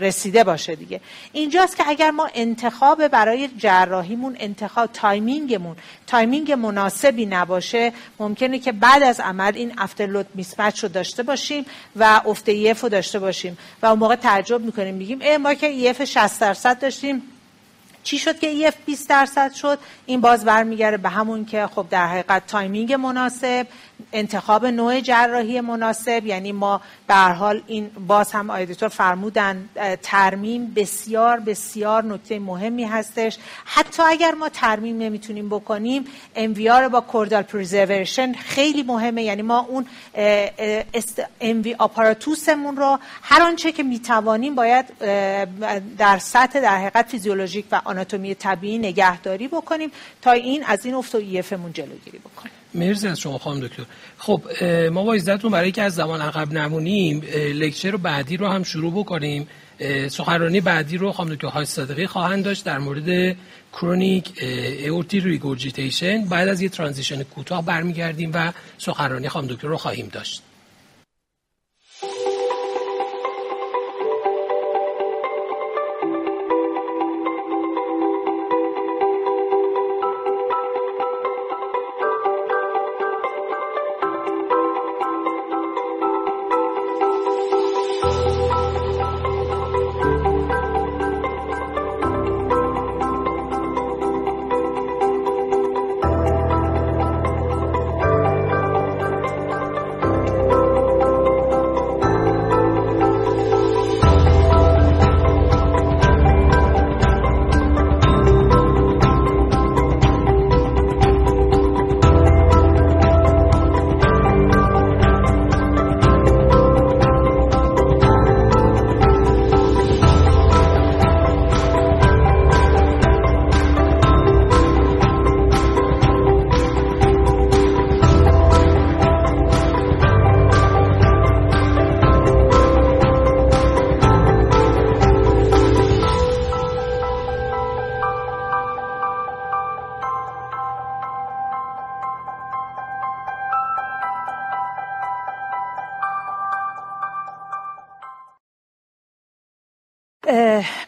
رسیده باشه دیگه. اینجاست که اگر ما انتخاب برای جراحیمون انتخاب timing مون timing مناسبی نباشه ممکنه که بعد از عمل این afterload mismatch رو داشته باشیم و افت EF رو داشته باشیم. و اون موقع تعجب می‌کنیم. میگیم ای ما که EF 60 درصد داشتیم چی شد که EF 20 درصد شد؟ این باز برمیگرده به همون که خب در حقیقت timing مناسب انتخاب نوع جراحی مناسب یعنی ما به حال این باز هم آیدیتور فرمودن ترمیم بسیار بسیار نکته مهمی هستش. حتی اگر ما ترمیم نمی‌تونیم بکنیم MVR با chordal preservation خیلی مهمه. یعنی ما اون MV apparatus مون رو هر آنچه که می‌توانیم باید در سطح در حقیقت فیزیولوژیک و آناتومی طبیعی نگهداری بکنیم تا این از این افت EF مون جلوگیری بکنیم. مرسی از شما خانم دکتر. خب ما با اجازتون برای که از زمان عقب نمونیم lecture رو بعدی رو هم شروع بکنیم. سخنرانی بعدی رو خانم دکتر های صادقی خواهند داشت در مورد chronic aortic regurgitation بعد از یه transition کوتاه برمیگردیم و سخنرانی خانم دکتر رو خواهیم داشت.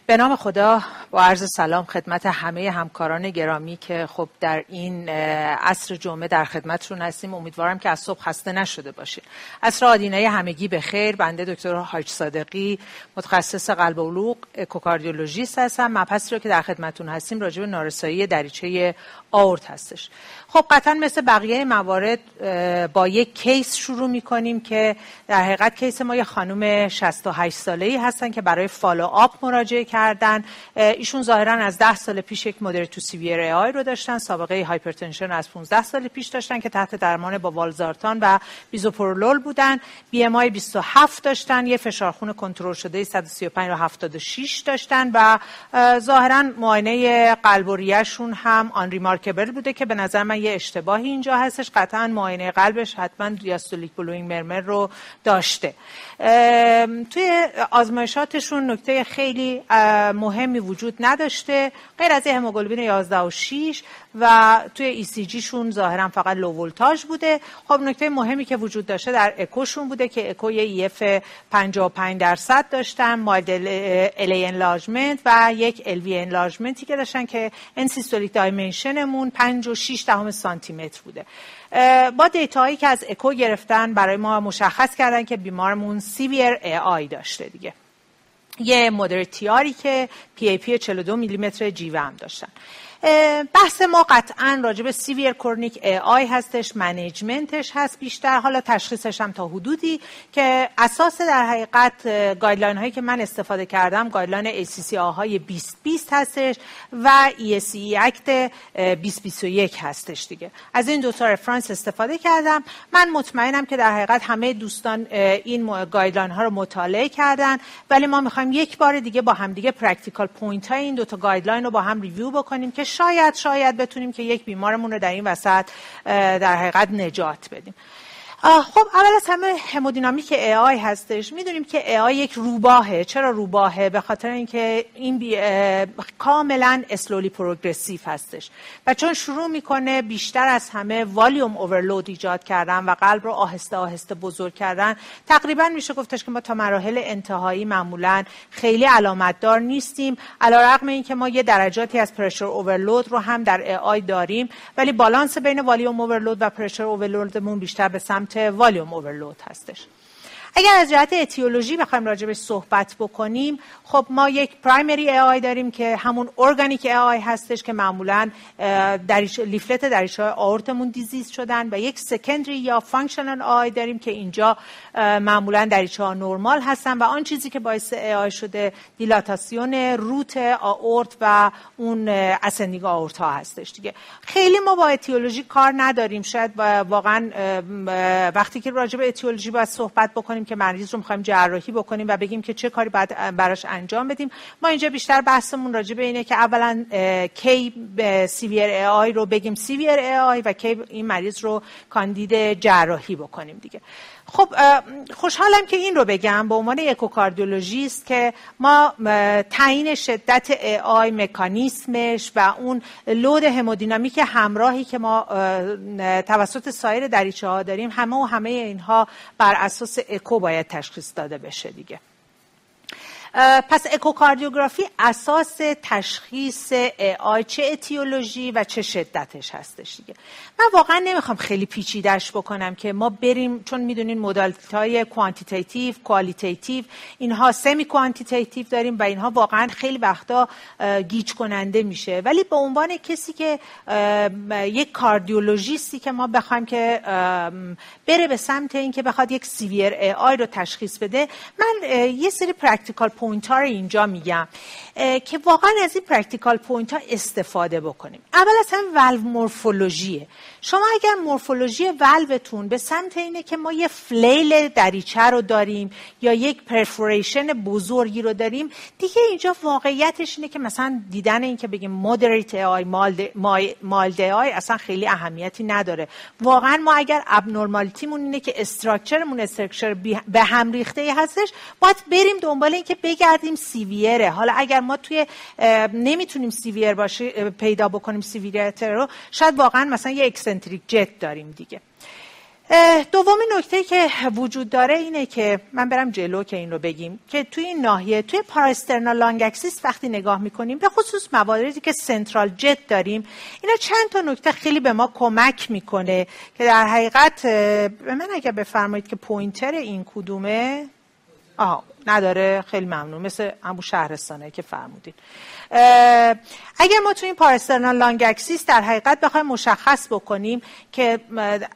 به نام خدا. عرض سلام خدمت همه همکاران گرامی که خب در این عصر جمعه در خدمتشون هستیم. امیدوارم که از صبح خسته نشده باشید. عصر آدینه همگی به خیر بنده دکتر حاج صادقی متخصص قلب و عروق اکوکاردیولوژیست هستم. مبحثی رو که در خدمتتون هستیم راجع به نارسایی دریچه آورت هستش. خب قطعا مثل بقیه موارد با یک کیس شروع می کنیم که در حقیقت case ما یه خانم 68 ساله ای هستن که برای follow up مراجعه کردن. ایشون ظاهرا از 10 سال پیش یک moderate to severe AI رو داشتن سابقه hypertension از 15 سال پیش داشتن که تحت درمان با والزارتان و بیزوپرولول بودن. BMI 27 داشتن یه فشار خون کنترل شده 135 و 76 داشتن و ظاهرا معاینه قلب و هم unremarkable بوده که به نظر من یه اشتباهی اینجا هستش. قطعا معاینه قلبش حتما diastolic blowing murmur رو داشته. توی آزمایشاتشون نکته خیلی مهمی وجود نداشته غیر از هموگلوبین 11 و 6 و توی ECG شون ظاهرا فقط low voltage بوده. خب نکته مهمی که وجود داشته در اکوشون بوده که اکو یه EF 55 درصد داشتن mild LA enlargement و یک LV enlargement ی که داشتن که end systolic dimension مون 5 و 6 دهم سانتی متر بوده با data یی که از اکو گرفتن برای ما مشخص کردن که بیمارمون severe AI داشته دیگه. یه moderate TR ی که PAP 42 میلیمتر جیوه هم داشتن. بحث ما قطعا راجع به severe chronic AI هستش management ش هست بیشتر. حالا تشخیصش هم تا حدودی که اساس در حقیقت guideline هایی که من استفاده کردم guideline ACC های 2020 هستش و ESC EACTS 2021 هستش دیگه. از این دو تا reference استفاده کردم. من مطمئنم که در حقیقت همه دوستان این guideline ها رو مطالعه کردن ولی ما می‌خوایم یک بار دیگه با هم دیگه practical point های این دو تا guideline رو با هم review بکنیم که شاید شاید بتونیم که یک بیمارمون رو در این وسط در حقیقت نجات بدیم. خب اول از همه hemodynamic AI هستش. می‌دونیم که AI یک روباهه. چرا روباهه؟ به خاطر اینکه این بی... کاملا slowly progressive هستش. و چون شروع می‌کنه بیشتر از همه volume overload ایجاد کردن و قلب رو آهسته آهسته بزرگ کردن تقریبا میشه گفتش که ما تا مراحل انتهایی معمولا خیلی علامت دار نیستیم. علیرغم اینکه ما یه درجاتی از pressure overload رو هم در AI داریم ولی بالانس بین volume overload و pressure overload مون بیشتر به سمت سمت volume overload هستش. اگر از جهت etiology بخوایم راجع صحبت بکنیم خب ما یک primary AI داریم که همون organic AI هستش که معمولا دریش leaflet دریچه آورتمون disease شدن و یک secondary یا functional AI داریم که اینجا معمولا دریچه ها نرمال هستن و آن چیزی که باعث AI شده دیلاتاسیون root آورت و اون ascending آورت ها هستش دیگه. خیلی ما با اتیولوژی کار نداریم. شاید واقعا وقتی که راجع به اتیولوژی باید صحبت بکنیم که مریض رو می‌خوایم جراحی بکنیم و بگیم که چه کاری باید براش انجام بدیم. ما اینجا بیشتر بحثمون راجع به اینه که اولا کی severe AI رو بگیم. severe AI و کی این مریض رو کاندید جراحی بکنیم دیگه. خب خوشحالم که این رو بگم به عنوان اکوکاردیولوژیست که ما تعیین شدت AI مکانیسمش و اون load همودینامیک همراهی که ما توسط سایر دریچه ها داریم همه و همه اینها بر اساس اکو باید تشخیص داده بشه دیگه. پس اکوکاردیوگرافی اساس تشخیص AI چه اتیولوژی و چه شدتش هستش دیگه. من واقعا نمی‌خوام خیلی پیچیدش بکنم که ما بریم چون می‌دونین modality های quantitative qualitative اینها semi quantitative داریم و اینها واقعا خیلی وقتا گیج کننده میشه. ولی به عنوان کسی که یک کاردیولوژیستی که ما بخوایم که بره به سمت اینکه بخواد یک severe AI رو تشخیص بده من یه سری practical point ها رو اینجا میگم که واقعا از این practical point ها استفاده بکنیم. اول از هم valve morphology ه. شما اگر مورفولوژی ولوتون به سمت اینه که ما یه flail دریچه رو داریم یا یک perforation بزرگی رو داریم دیگه اینجا واقعیتش اینه که مثلا دیدن این که بگیم moderate AI mild AI اصلا خیلی اهمیتی نداره. واقعا ما اگر abnormality مون اینه که structure مون structure به هم ریخته هستش باید بریم دنبال این که بگردیم severe ه. حالا اگر ما توی نمی‌تونیم severe باشه پیدا بکنیم severity رو شاید واقعا مثلا یه eccentric jet داریم دیگه. دومی نکته که وجود داره اینه که من برم جلو که این رو بگیم که توی این ناحیه توی parasternal long axis وقتی نگاه می‌کنیم به خصوص مواردی که central jet داریم اینا چند تا نکته خیلی به ما کمک می‌کنه که در حقیقت به من اگر بفرمایید که pointer این کدومه؟ آها نداره. خیلی ممنون. مثل همون شهرستانه که فرمودین. اگر ما تو این parasternal long axis در حقیقت بخوایم مشخص بکنیم که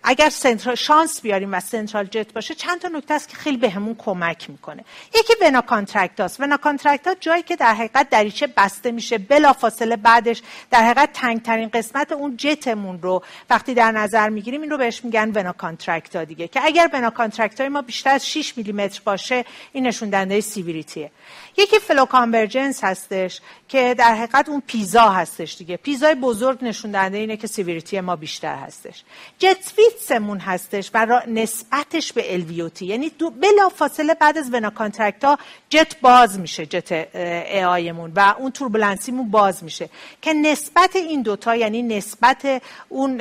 اگر central شانس بیاریم و central jet باشه چند تا نکته است که خیلی بهمون کمک می‌کنه. یکی vena contracta ست. vena contracta جایی که در حقیقت دریچه بسته میشه بلا فاصله بعدش در حقیقت تنگ ترین قسمت اون جتمون رو وقتی در نظر می‌گیریم این رو بهش میگن vena contracta دیگه. که اگر vena contracta ی ما بیشتر از 6 میلیمتر باشه این نشون دهنده severity ه یکی flow convergence هستش که در حقیقت اون PISA هستش دیگه. PISA ی بزرگ نشون دهنده اینه که severity ما بیشتر هستش. jet width مون هستش و نسبتش به LVOT یعنی دو بلا فاصله بعد از vena contracta جت باز میشه جت AI مون و اون turbulency مون باز میشه. که نسبت این دوتا یعنی نسبت اون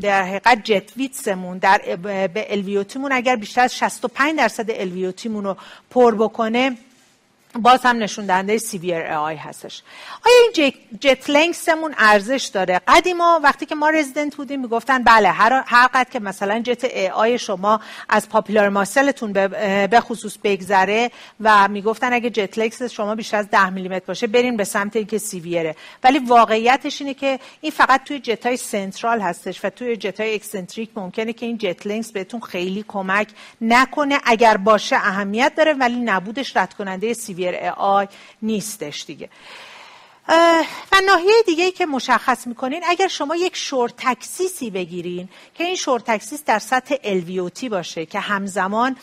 در حقیقت jet width مون در به LVOT مون اگر بیشتر از 65 درصد LVOT مون رو پر بکنه باز هم نشون دهنده AI هستش. آیا این jet length مون ارزش داره؟ قدیما وقتی که ما رزیدنت بودیم می‌گفتن بله هر هر قد که مثلا جت AI شما از papillary muscle تون به خصوص بگذره و می‌گفتن اگه jet length شما بیشتر از 10 میلیمتر باشه برین به سمت اینکه severe ه ولی واقعیتش اینه که این فقط توی جت های central هستش و توی جت های eccentric ممکنه که این jet length بهتون خیلی کمک نکنه. اگر باشه اهمیت داره ولی نبودش رد کننده severe AI نیستش دیگه. و ناحیه دیگه ای که مشخص می‌کنین اگر شما یک short axis ی بگیرین که این short axis در سطح LVOT باشه که همزمان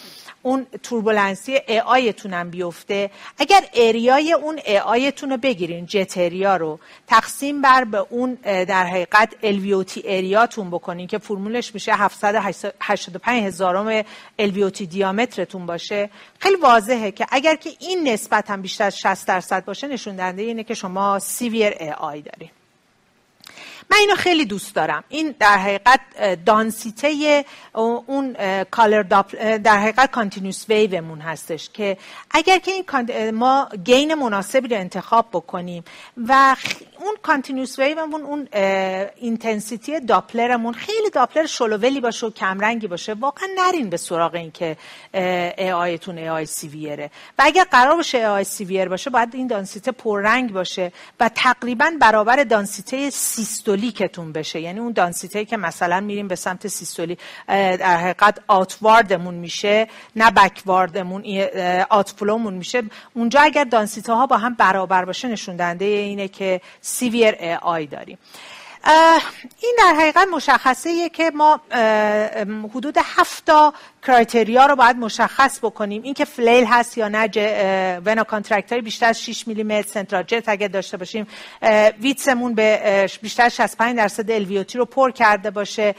اون turbulency AI تون هم بیفته. اگر area ی اون AI تون رو بگیرین jet area رو تقسیم بر به اون در حقیقت LVOT area تون بکنین که فرمولش میشه 785 هزارم LVOT diameter تون باشه. خیلی واضحه که اگر که این نسبت هم بیشتر از 60 درصد باشه نشون دهنده اینه که شما severe AI دارین. من اینو خیلی دوست دارم. این در حقیقت دانسیته اون color در حقیقت continuous wave مون هستش که اگر که این ما gain مناسبی رو انتخاب بکنیم و اون continuous wave مون اون intensity داپلرمون خیلی داپلر شل و ولی باشه و کمرنگی باشه واقعا نرین به سراغ این که AI تون AI severe ه و اگر قرار باشه AI severe باشه باید این دانسیته پررنگ باشه و تقریبا برابر دانسیته سیستولیکتون بشه. یعنی اون دانسیته که مثلا میریم به سمت سیستولی در حقیقت outward مون میشه نه backward مون outflow مون میشه. اونجا اگر دانسیته ها با هم برابر باشه نشون دهنده اینه که severe AI داریم. این در حقیقت مشخصه که ما حدود هفتا criteria رو باید مشخص بکنیم. اینکه flail هست یا نه vena contracta ی بیشتر از 6 میلی متر central jet اگه داشته باشیم width مون به بیشتر 65 درصد LVOT رو پر کرده باشه.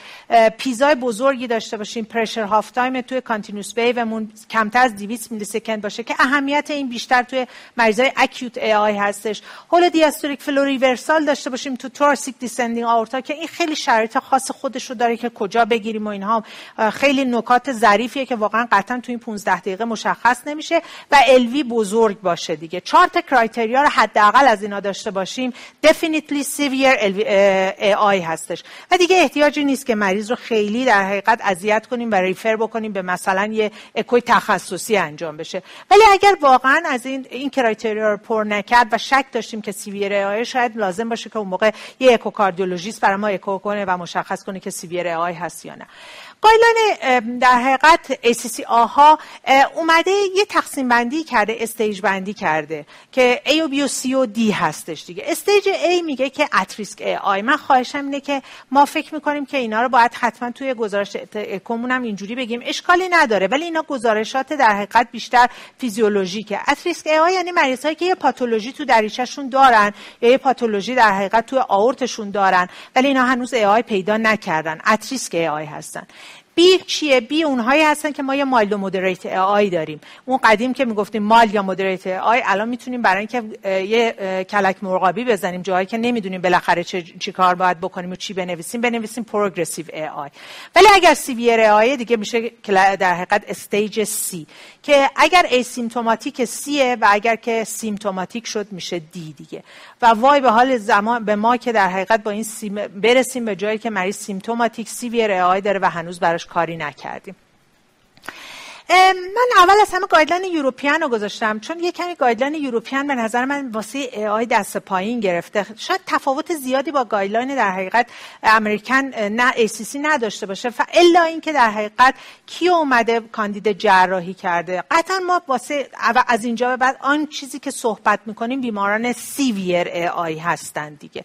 PISA ی بزرگی داشته باشیم pressure half time توی continuous wave مون کمتر از 200 millisecond باشه که اهمیت این بیشتر توی مریضای acute AI هستش. holodiastolic flow reversal داشته باشیم تو thoracic descending aorta که این خیلی شرایط خاص خودش رو داره که کجا بگیریم و اینها. خیلی نکات ظریفیه که واقعا قطعا تو این 15 دقیقه مشخص نمیشه و LV بزرگ باشه دیگه. چهار تا criteria رو حداقل از اینا داشته باشیم. Definitely severe AI هستش. و دیگه احتیاجی نیست که مریض رو خیلی در حقیقت اذیت کنیم و refer بکنیم به مثلا یه اکوی تخصصی انجام بشه. ولی اگر واقعا از این این criteria رو پر نکرد و شک داشتیم که severe AI شاید لازم باشه که اون موقع یه echocardiologist برای ما اکو کنه و مشخص کنه که severe AI هست یا نه. guideline در حقیقت ACC AHA اومده یه تقسیم بندی کرده stage بندی کرده که A و B و C و D هستش دیگه. stage A میگه که at risk AI من خواهشم اینه که ما فکر می‌کنیم که اینا رو باید حتما توی گزارش اکومون هم اینجوری بگیم. اشکالی نداره ولی اینا گزارشات در حقیقت بیشتر فیزیولوژیکه. at risk AI یعنی مریض هایی که یه پاتولوژی تو دریچهشون دارن یا یه پاتولوژی در حقیقت تو آورتشون دارن ولی اینا هنوز AI پیدا نکردن. at risk AI هستن. B چیه؟ B اونهایی هستن که ما یه mild و moderate AI داریم. اون قدیم که می‌گفتیم mild یا moderate AI الان می‌تونیم برای اینکه یه کلک مرغابی بزنیم جایی که نمی‌دونیم بالاخره چه چی کار باید بکنیم و چی بنویسیم. بنویسیم progressive AI. ولی اگر severe AI دیگه میشه در حقیقت stage C که اگر asymptomatic C ه و اگر که symptomatic شد میشه D دیگه. و وای به حال زمان به ما که در حقیقت با این سیم برسیم به جایی که مریض symptomatic severe AI داره و هنوز براش کاری نکردیم. من اول از همه guideline European رو گذاشتم چون یه کمی guideline European به نظر من واسه AI دست پایین گرفته. شاید تفاوت زیادی با guideline در حقیقت American نه ACC نداشته باشه. و الا اینکه در حقیقت کی اومده کاندید جراحی کرده. قطعا ما واسه از اینجا به بعد آن چیزی که صحبت می‌کنیم بیماران severe AI هستن دیگه.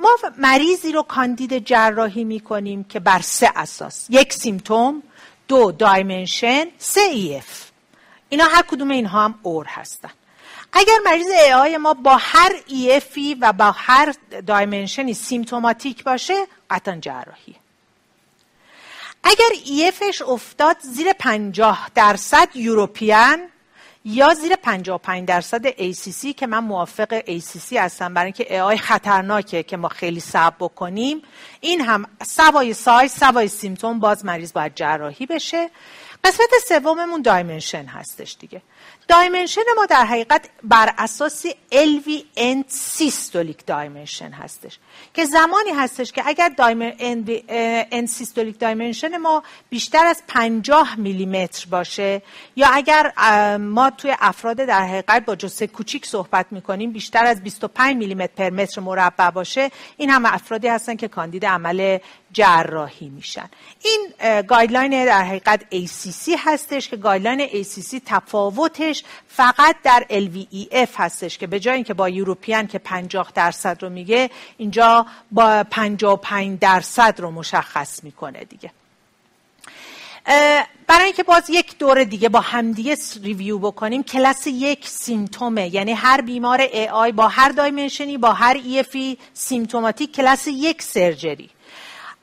ما مریضی رو کاندید جراحی می‌کنیم که بر سه اساس. یک symptom دو dimension سه EF اینا هر کدوم اینها هم or هستن. اگر مریض AI ما با هر EF ی و با هر dimension ی symptomatic باشه قطعا جراحی اگر EF ش افتاد زیر پنجاه درصد European یا زیر 55 درصد ACC که من موافق ACC هستم. برای اینکه AI خطرناکه که ما خیلی صبر بکنیم. این هم سوای سایز سوای symptom باز مریض باید جراحی بشه. قسمت سوممون dimension هستش دیگه. dimension ما در حقیقت بر اساس LV end systolic dimension هستش. که زمانی هستش که اگر end systolic dimension ما بیشتر از 50 میلیمتر باشه یا اگر ما توی افراد در حقیقت با جثه کوچیک صحبت می‌کنیم بیشتر از 25 میلیمتر پر متر مربع باشه این هم افرادی هستن که کاندید عمل جراحی میشن. این guideline در حقیقت ACC هستش که guideline ACC تفاوتش فقط در LVEF هستش که به جای اینکه با European که 50 درصد رو میگه اینجا با 55 درصد رو مشخص می‌کنه دیگه. برای اینکه باز یک دور دیگه با همدیگه review بکنیم کلاس یک symptom ه. یعنی هر بیمار AI با هر dimension ی با هر EF ی symptomatic class یک surgery.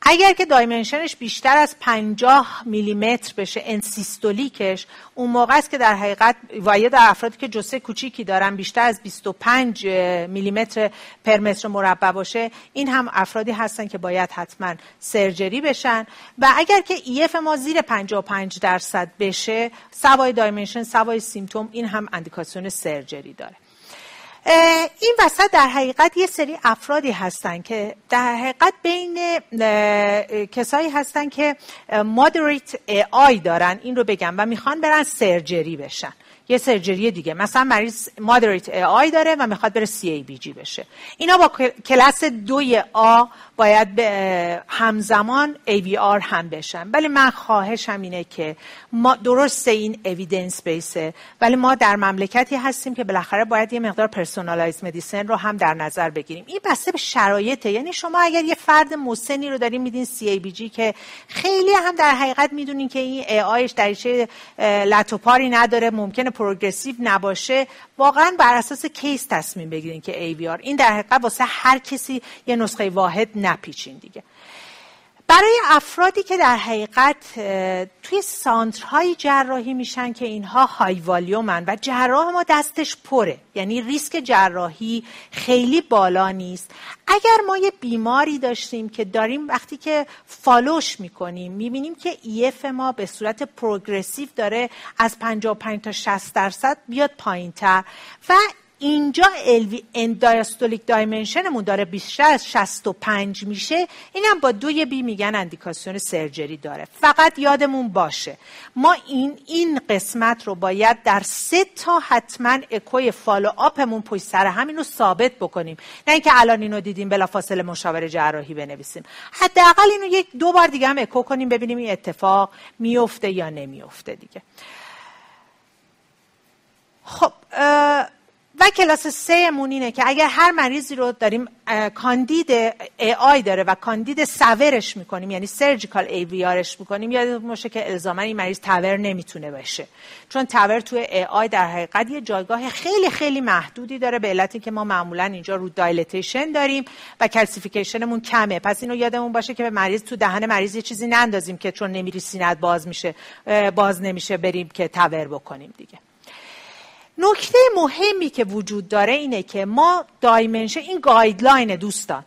اگر که dimension ش بیشتر از 50 میلیمتر بشه end systolic ش اون موقع است که در حقیقت وایه در افرادی که جثه کوچیکی دارن بیشتر از 25 میلیمتر per متر مربع باشه این هم افرادی هستن که باید حتما surgery بشن. و اگر که EF ما زیر 55 درصد بشه سوای dimension سوای symptom این هم اندیکاسیون surgery داره. این وسط در حقیقت یه سری افرادی هستن که در حقیقت بین کسایی هستن که moderate AI دارن این رو بگم و می‌خوان برن surgery بشن. یه surgery دیگه. مثلا مریض moderate AI داره و می‌خواد بره CABG بشه. اینا با کلاس دوی A باید به همزمان AVR هم بشن. ولی من خواهشم اینه که ما درسته این evidence base ه ولی ما در مملکتی هستیم که بالاخره باید یه مقدار personalized medicine رو هم در نظر بگیریم. این بسته به شرایطه. یعنی شما اگر یه فرد مسنی رو دارین میدین CABG که خیلی هم در حقیقت می‌دونین که این AI ش دریچه لطوپاری نداره. ممکنه پروگرسیو نباشه واقعا بر اساس کیس تصمیم بگیرین که ای این در حقیقت واسه هر کسی یه نسخه واحد نپیچین دیگه. برای افرادی که در حقیقت توی سانترهای جراحی میشن که اینها های والیومن و جراح ما دستش پره. یعنی ریسک جراحی خیلی بالا نیست. اگر ما یه بیماری داشتیم که داریم وقتی که فالوش می‌کنیم می‌بینیم که ایف ما به صورت پروگرسیو داره از 55 تا 60 درصد بیاد پایین تر و اینجا LV diastolic dimension مون داره بیشتر از 65 میشه. اینم با دوی B میگن اندیکاسیون surgery داره. فقط یادمون باشه. ما این این قسمت رو باید در سه تا حتما اکوی follow up مون پشت سر همین رو ثابت بکنیم. نه اینکه الان اینو دیدیم بلافاصله مشاور جراحی بنویسیم. حداقل اینو یک دو بار دیگه هم اکو کنیم ببینیم این اتفاق میفته یا نمیفته دیگه. خب و کلاس سه مون اینه که اگر هر مریضی رو داریم کاندید AI داره و کاندید SAVR ش می‌کنیم یعنی surgical AVR ش می‌کنیم یاد باشه که الزاما این مریض TAVR نمی‌تونه باشه. چون TAVR توی AI در حقیقت یه جایگاه خیلی خیلی محدودی داره به علتی که ما معمولا اینجا رو dilatation داریم و calcification مون کمه. پس اینو یادمون باشه که به مریض تو دهن مریض یه چیزی نندازیم که چون نمیری سینت باز میشه باز نمیشه بریم که TAVR بکنیم دیگه. نکته مهمی که وجود داره اینه که ما dimension این guideline دوستان.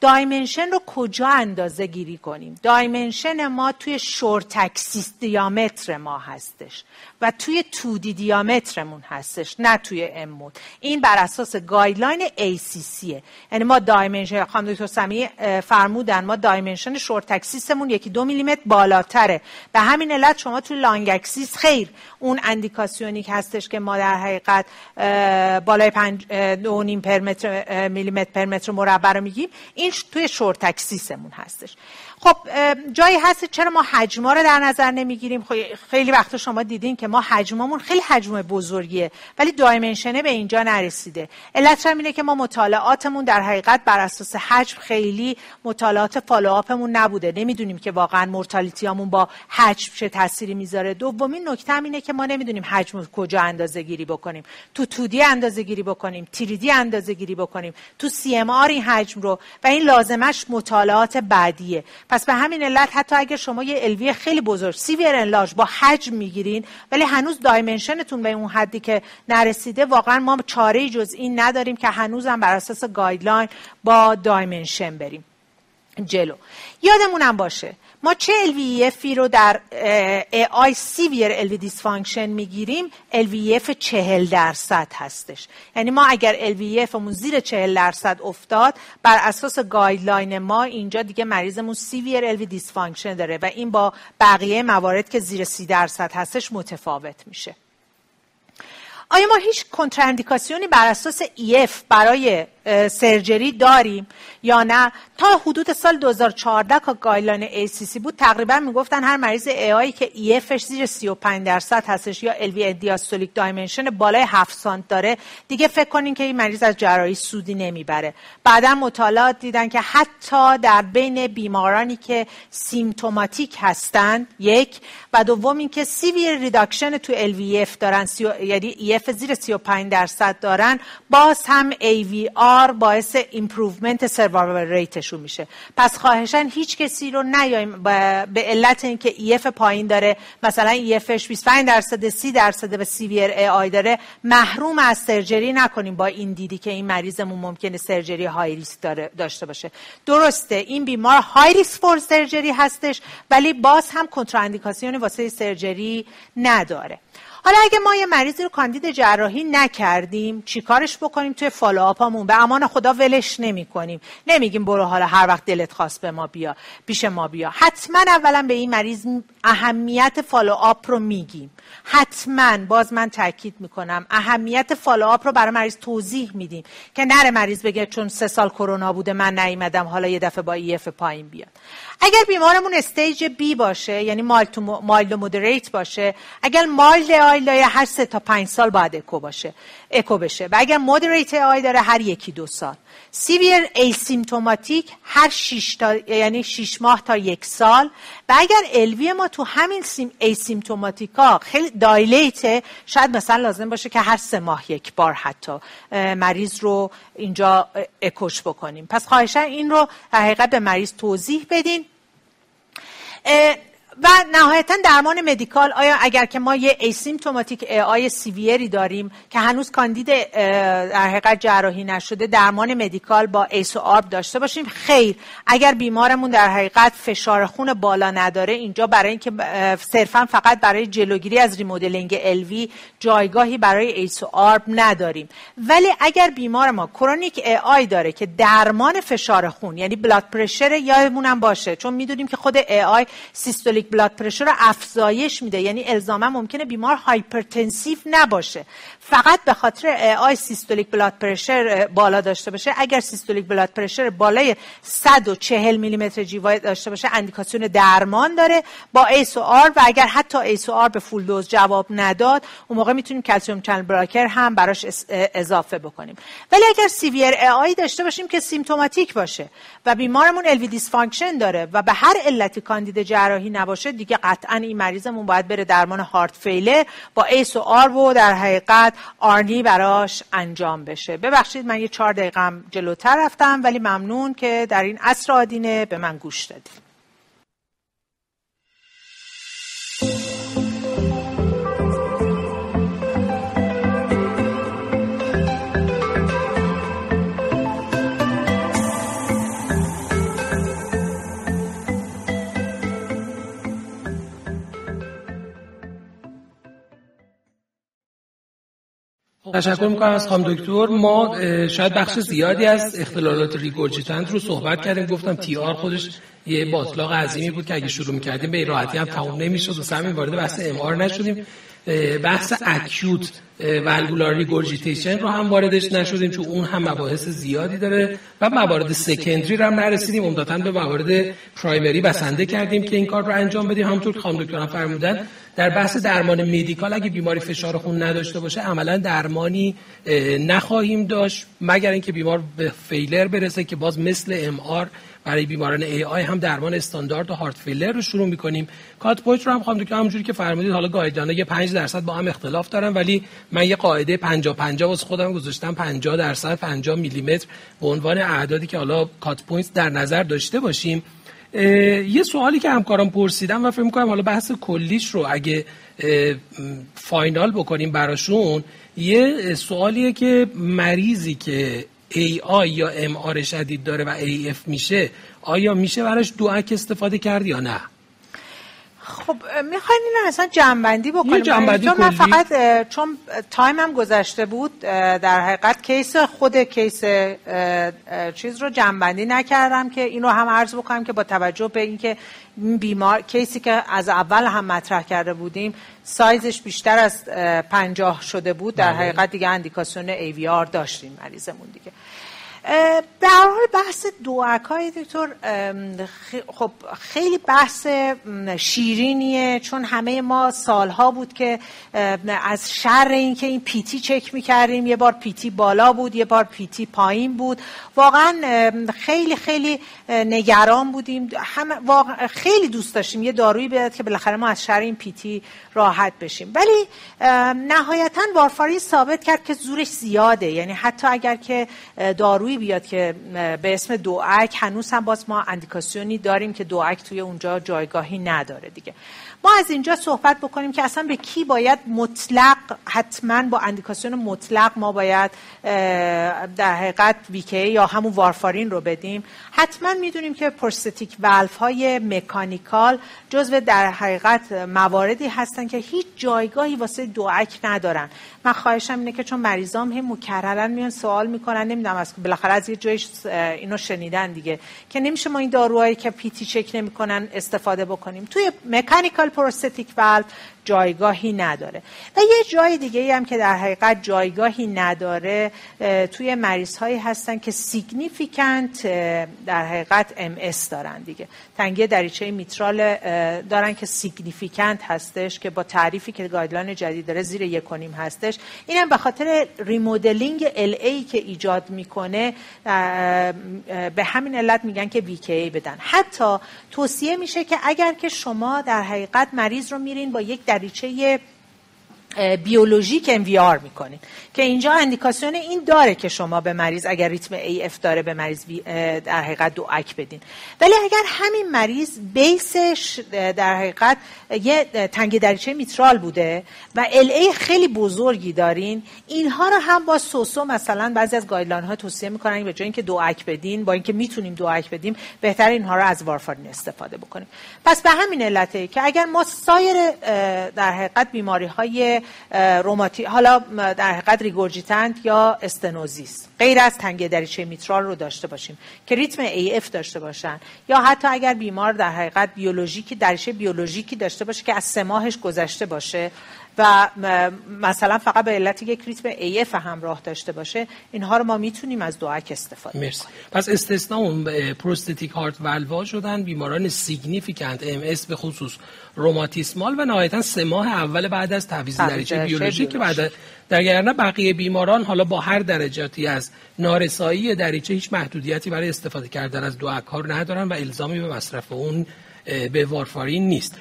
dimension رو کجا اندازه گیری کنیم؟ dimension ما توی short axis diameter ما هستش و توی 2D diameter مون هستش نه توی M-mode این بر اساس guideline ACC یعنی ما dimension خانم دکتر سمی فرمودن ما dimension short axis مون یکی دو میلیمتر بالاتره. به همین علت شما توی long axis خیر اون اندیکاسیونی که هستش که ما در حقیقت بالای پنج دو نیم میلیمتر پر متر مربع رو میگیم. این توی short axis مون هستش. خب جایی هست چرا ما حجما رو در نظر نمی‌گیریم؟ خب، خیلی وقتا شما دیدین که ما حجممون خیلی حجم بزرگیه ولی dimension ه به اینجا نرسیده. علت اینه که ما مطالعاتمون در حقیقت بر اساس حجم خیلی مطالعات follow up مون نبوده. نمی‌دونیم که واقعا mortality امون با حجم چه تأثیری می‌ذاره. دومین نکته اینه که ما نمی‌دونیم حجم کجا اندازه گیری بکنیم. تو 2D اندازه گیری بکنیم 3D اندازه گیری بکنیم. تو CMR این حجم رو. و این لازمش مطالعات بعدیه. پس به همین علت حتی اگر شما یه LV خیلی بزرگ severe enlarge با حجم می‌گیرین ولی هنوز dimension تون به اون حدی که نرسیده واقعا ما چاره جز این نداریم که هنوزم بر اساس guideline با دایمنشن بریم جلو. یادمونم باشه ما چه LVEF رو در AI severe LV dysfunction می‌گیریم؟ LVEF 40 درصد هستش. یعنی ما اگر LVEF مون زیر 40 درصد افتاد بر اساس گایدلاین ما اینجا دیگه مریضمون severe LV dysfunction داره و این با بقیه موارد که زیر 30 درصد هستش متفاوت میشه. آیا ما هیچ کنتراندیکاسیونی بر اساس EF برای surgery داریم؟ یا نه. تا حدود سال 2014 که guideline ACC بود تقریبا می‌گفتن هر مریض AI که EF ش زیر 35 درصد هستش یا LV diastolic dimension بالای 7 سانت داره دیگه فکر کنین که این مریض از جراحی سودی نمی‌بره. بعدا مطالعات دیدن که حتی در بین بیمارانی که symptomatic هستند یک و دوم اینکه severe reduction تو LVEF دارن یعنی EF زیر 35 درصد دارن باز هم AVR باعث improvement survival rate شون میشه. پس خواهشن هیچ کسی رو نیایم. به علت اینکه EF پایین داره مثلا EF ش 25 درصد 30 درصد و severe AI داره محروم از surgery نکنیم با این دیدی که این مریضمون ممکنه surgery high risk داره داشته باشه. درسته این بیمار high risk for surgery هستش ولی باز هم کنتراندیکاسیون واسه surgery نداره. حالا اگه ما یه مریضی رو کاندید جراحی نکردیم چیکارش بکنیم توی follow up امون؟ به امان خدا ولش نمی کنیم نمیگیم برو حالا هر وقت دلت خواست به ما بیا پیش ما بیا. حتما اولا به این مریض اهمیت follow up رو میگیم. حتما باز من تاکید می‌کنم اهمیت follow up رو برای مریض توضیح میدیم. که نره مریض بگه چون سه سال کرونا بوده من نیومدم حالا یه دفعه با EF پایین بیاد. اگر بیمارمون stage B باشه یعنی mild و moderate باشه اگر mild AI داره هر سه تا پنج سال باید اکو باشه اکو بشه. و اگر moderate AI داره هر یکی دو سال. severe asymptomatic هر شش تا یعنی 6 ماه تا یک سال. و اگر LV ما تو همین symp asymptomatic ا خیلی dilate ه شاید مثلا لازم باشه که هر سه ماه یک بار حتی مریض رو اینجا اکوش بکنیم. پس خواهشن این رو حقیقت به مریض توضیح بدین. و نهایتا درمان medical. آیا اگر که ما یه asymptomatic AI severe ی داریم که هنوز کاندید در حقیقت جراحی نشده درمان medical با ACE و ARB داشته باشیم؟ خیر. اگر بیمارمون در حقیقت فشار خون بالا نداره اینجا برای اینکه صرفا فقط برای جلوگیری از remodeling LV جایگاهی برای ACE و ARB نداریم. ولی اگر بیمار ما chronic AI داره که درمان فشار خون یعنی blood pressure یادمونم باشه چون می‌دونیم که خود AI systolic blood pressure رو افزایش میده. یعنی الزاما ممکنه بیمار hypertensive نباشه. فقط به خاطر AI systolic blood pressure بالا داشته باشه. اگر systolic blood pressure بالای 140 میلیمتر جیوه‌ای داشته باشه اندیکاسیون درمان داره با ACE و ARB و اگر حتی ACE و ARB به full dose جواب نداد اون موقع می‌تونیم calcium channel blocker هم براش اضافه بکنیم. ولی اگر severe AI داشته باشیم که symptomatic باشه و بیمارمون LV dysfunction داره و به هر علتی کاندید جراحی نباشه دیگه قطعا این مریضمون باید بره درمان heart failure با ACE و ARB و در حقیقت ARNI براش انجام بشه. ببخشید من یه چهار دقیقه جلوتر رفتم ولی ممنون که در این عصر آدینه به من گوش دادید. تشکر می‌کنم از خانم دکتر. ما شاید بخش زیادی از اختلالات regurgitant رو صحبت کردیم. گفتم TR خودش یه باتلاق عظیمی بود که اگه شروع می‌کردیم به راحتی هم تموم نمی‌شد و همین وارد بحث هم نشدیم. بحث acute valvular regurgitation رو هم واردش نشدیم چون اون هم مباحث زیادی داره و موارد secondary رو هم نرسیدیم. عمدتا به موارد primary بسنده کردیم که این کار رو انجام بدیم. همونطور که خانم دکتران فرمودن در بحث درمان medical اگه بیماری فشار خون نداشته باشه عملا درمانی نخواهیم داشت مگر اینکه بیمار به failure برسه که باز مثل MR برای بیماران AI هم درمان استاندارد و heart failure رو شروع می‌کنیم. cut point رو هم خواهم که همونجوری که فرمودید حالا guideline یه 5 درصد با هم اختلاف دارن ولی من یه قاعده 50 50 واسه خودم گذاشتم 50 درصد 50 میلی متر به عنوان اعدادی که حالا cut point در نظر داشته باشیم. یه سوالی که همکاران پرسیدم و فکر می‌کنم حالا بحث کلیش رو اگه final بکنیم براشون یه سوالیه که مریضی که AI یا MR شدید داره و AF میشه آیا میشه براش DOAC استفاده کرد یا نه؟ خب می‌خواین این اصلا جمع‌بندی بکنیم. جمع‌بندی چون من فقط چون time هم گذشته بود در حقیقت case خود case چیز رو جنبندی نکردم که این رو هم عرض بکنم که با توجه به اینکه بیمار کیسی که از اول هم مطرح کرده بودیم سایزش بیشتر از پنجاه شده بود در بله. حقیقت دیگه اندیکاسیون ایویار داشتیم مریضمون دیگه. در حال بحث دوعک های دکتر خب خیلی بحث شیرینیه چون همه ما سالها بود که از شر این که این پیتی چک می‌کردیم یه بار پیتی بالا بود یه بار پیتی پایین بود. واقعا خیلی خیلی نگران بودیم. هم واقع خیلی دوست داشتیم. یه دارویی بیاد که بالاخره ما از شر این پیتی راحت بشیم. ولی نهایتا وارفاری ثابت کرد که زورش زیاده. یعنی حتی اگر که دارویی بیاد که به اسم دوعک هنوز هم باز ما اندیکاسیونی داریم که دوعک توی اونجا جایگاهی نداره دیگه. ما از اینجا صحبت بکنیم که اصلا به کی باید مطلق حتما با اندیکاسیون مطلق ما باید در حقیقت ویکی یا همون وارفارین رو بدیم. حتما می‌دونیم که پرستتیک ولف های مکانیکال جزو در حقیقت مواردی هستن که هیچ جایگاهی واسه دوعک ندارن. من خواهشم اینه که چون مریضام هم مکررن میان سوال می‌کنن نمی‌دونم از بالاخره از یه جایی اینو شنیدن دیگه. که نمیشه ما این داروهایی که پیتی چک نمی‌کنن استفاده بکنیم. توی مکانیکال پروستاتیک والو جایگاهی نداره. و یه جای دیگه هم که در حقیقت جایگاهی نداره توی مریض هایی هستن که significant در حقیقت MS دارن دیگه. تنگی دریچه میترال دارن که significant هستش که با تعریفی که guideline جدید داره زیر یکونیم هستش. اینم به خاطر remodeling LA که ایجاد می‌کنه به همین علت میگن که VKA بدن. حتی توصیه میشه که اگر که شما در حقیقت مریض رو میرین با یک دریچه بیولوژیک MVR می‌کنید که اینجا اندیکاسیون این داره که شما به مریض اگر ریتم AF داره به مریض در حقیقت DOAC بدین. ولی اگر همین مریض base ش در حقیقت یه تنگی دریچه میترال بوده و LA خیلی بزرگی دارین اینها رو هم با سوسو مثلا بعضی از guideline ها توصیه می‌کنن به جای اینکه DOAC بدین با اینکه می‌تونیم DOAC بدیم بهتر اینها رو از وارفارین استفاده بکنیم. پس به همین علته که اگر ما سایر در حقیقت بیماری های روماتیسمی حالا در حقیقت regurgitant یا stenosis. غیر از تنگی دریچه میترال رو داشته باشیم. که ریتم AF داشته باشن. یا حتی اگر بیمار در حقیقت بیولوژیکی دریچه بیولوژیکی داشته باشه که از سه ماهش گذشته باشه. و مثلا فقط به علت یک ریتم AF همراه داشته باشه اینها رو ما می‌تونیم از DOAC استفاده مرسی. پس استثنا اون prosthetic heart valve ها شدن بیماران significant MS به خصوص روماتیسمال و نهایتا سه ماه اول بعد از تعویض دریچه بیولوژیک که بعد در بقیه بیماران حالا با هر درجاتی از نارسایی دریچه هیچ محدودیتی برای استفاده کردن از DOAC ندارن و الزامی به مصرف اون به وارفارین نیست.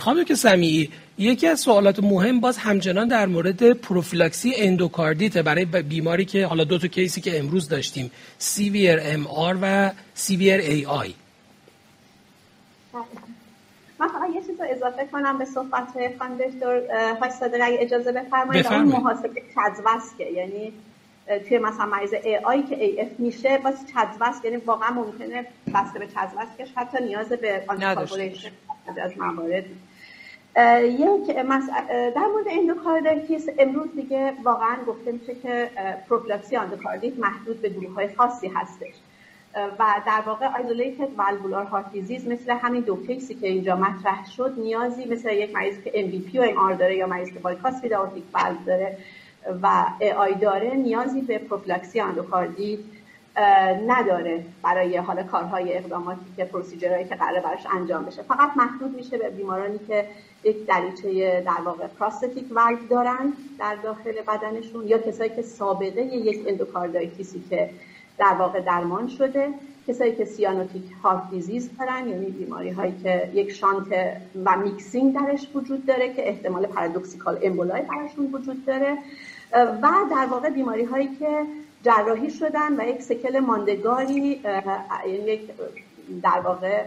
خانم دکتر سمیعی یکی از سوالات مهم باز همچنان در مورد پروفیلاکسی اندوکاردیت برای بیماری که حالا دو تا case ی که امروز داشتیم severe MR و severe AI من فقط یه چیز رو اضافه کنم به صحبت خانم دکتر هاشتادر اگه اجازه بفرمایید. اون محاسبه چزوسکه یعنی توی مثلا مریض AI که AF میشه باز چزوسک یعنی واقعا ممکنه بسته به چزوسکش حتی نیاز به anticoagulation از موارد. یک در مورد endocarditis امروز دیگه واقعا گفته میشه که پروفیلاکسی اندوکاردیت محدود به گروه های خاصی هستش. و در واقع isolated valvular heart disease مثل همین دو case ی که اینجا مطرح شد نیازی مثل یک مریض که MVP و MR داره یا مریض که bicuspid aortic valve داره و AI داره نیازی به پروفیلاکسی اندوکاردیت نداره برای حال کارهای اقداماتی که procedure هایی که قرار براش انجام بشه. فقط محدود میشه به بیمارانی که یک دریچه در واقع prosthetic valve دارن در داخل بدنشون یا کسایی که سابقه یک endocarditis ی که در واقع درمان شده کسایی که cyanotic heart disease دارن یعنی بیماری هایی که یک shunt و mixing درش وجود داره که احتمال paradoxical emboli براشون وجود داره. و در واقع بیماری هایی که جراحی شدن و یک sequel ماندگاری یعنی یک در واقع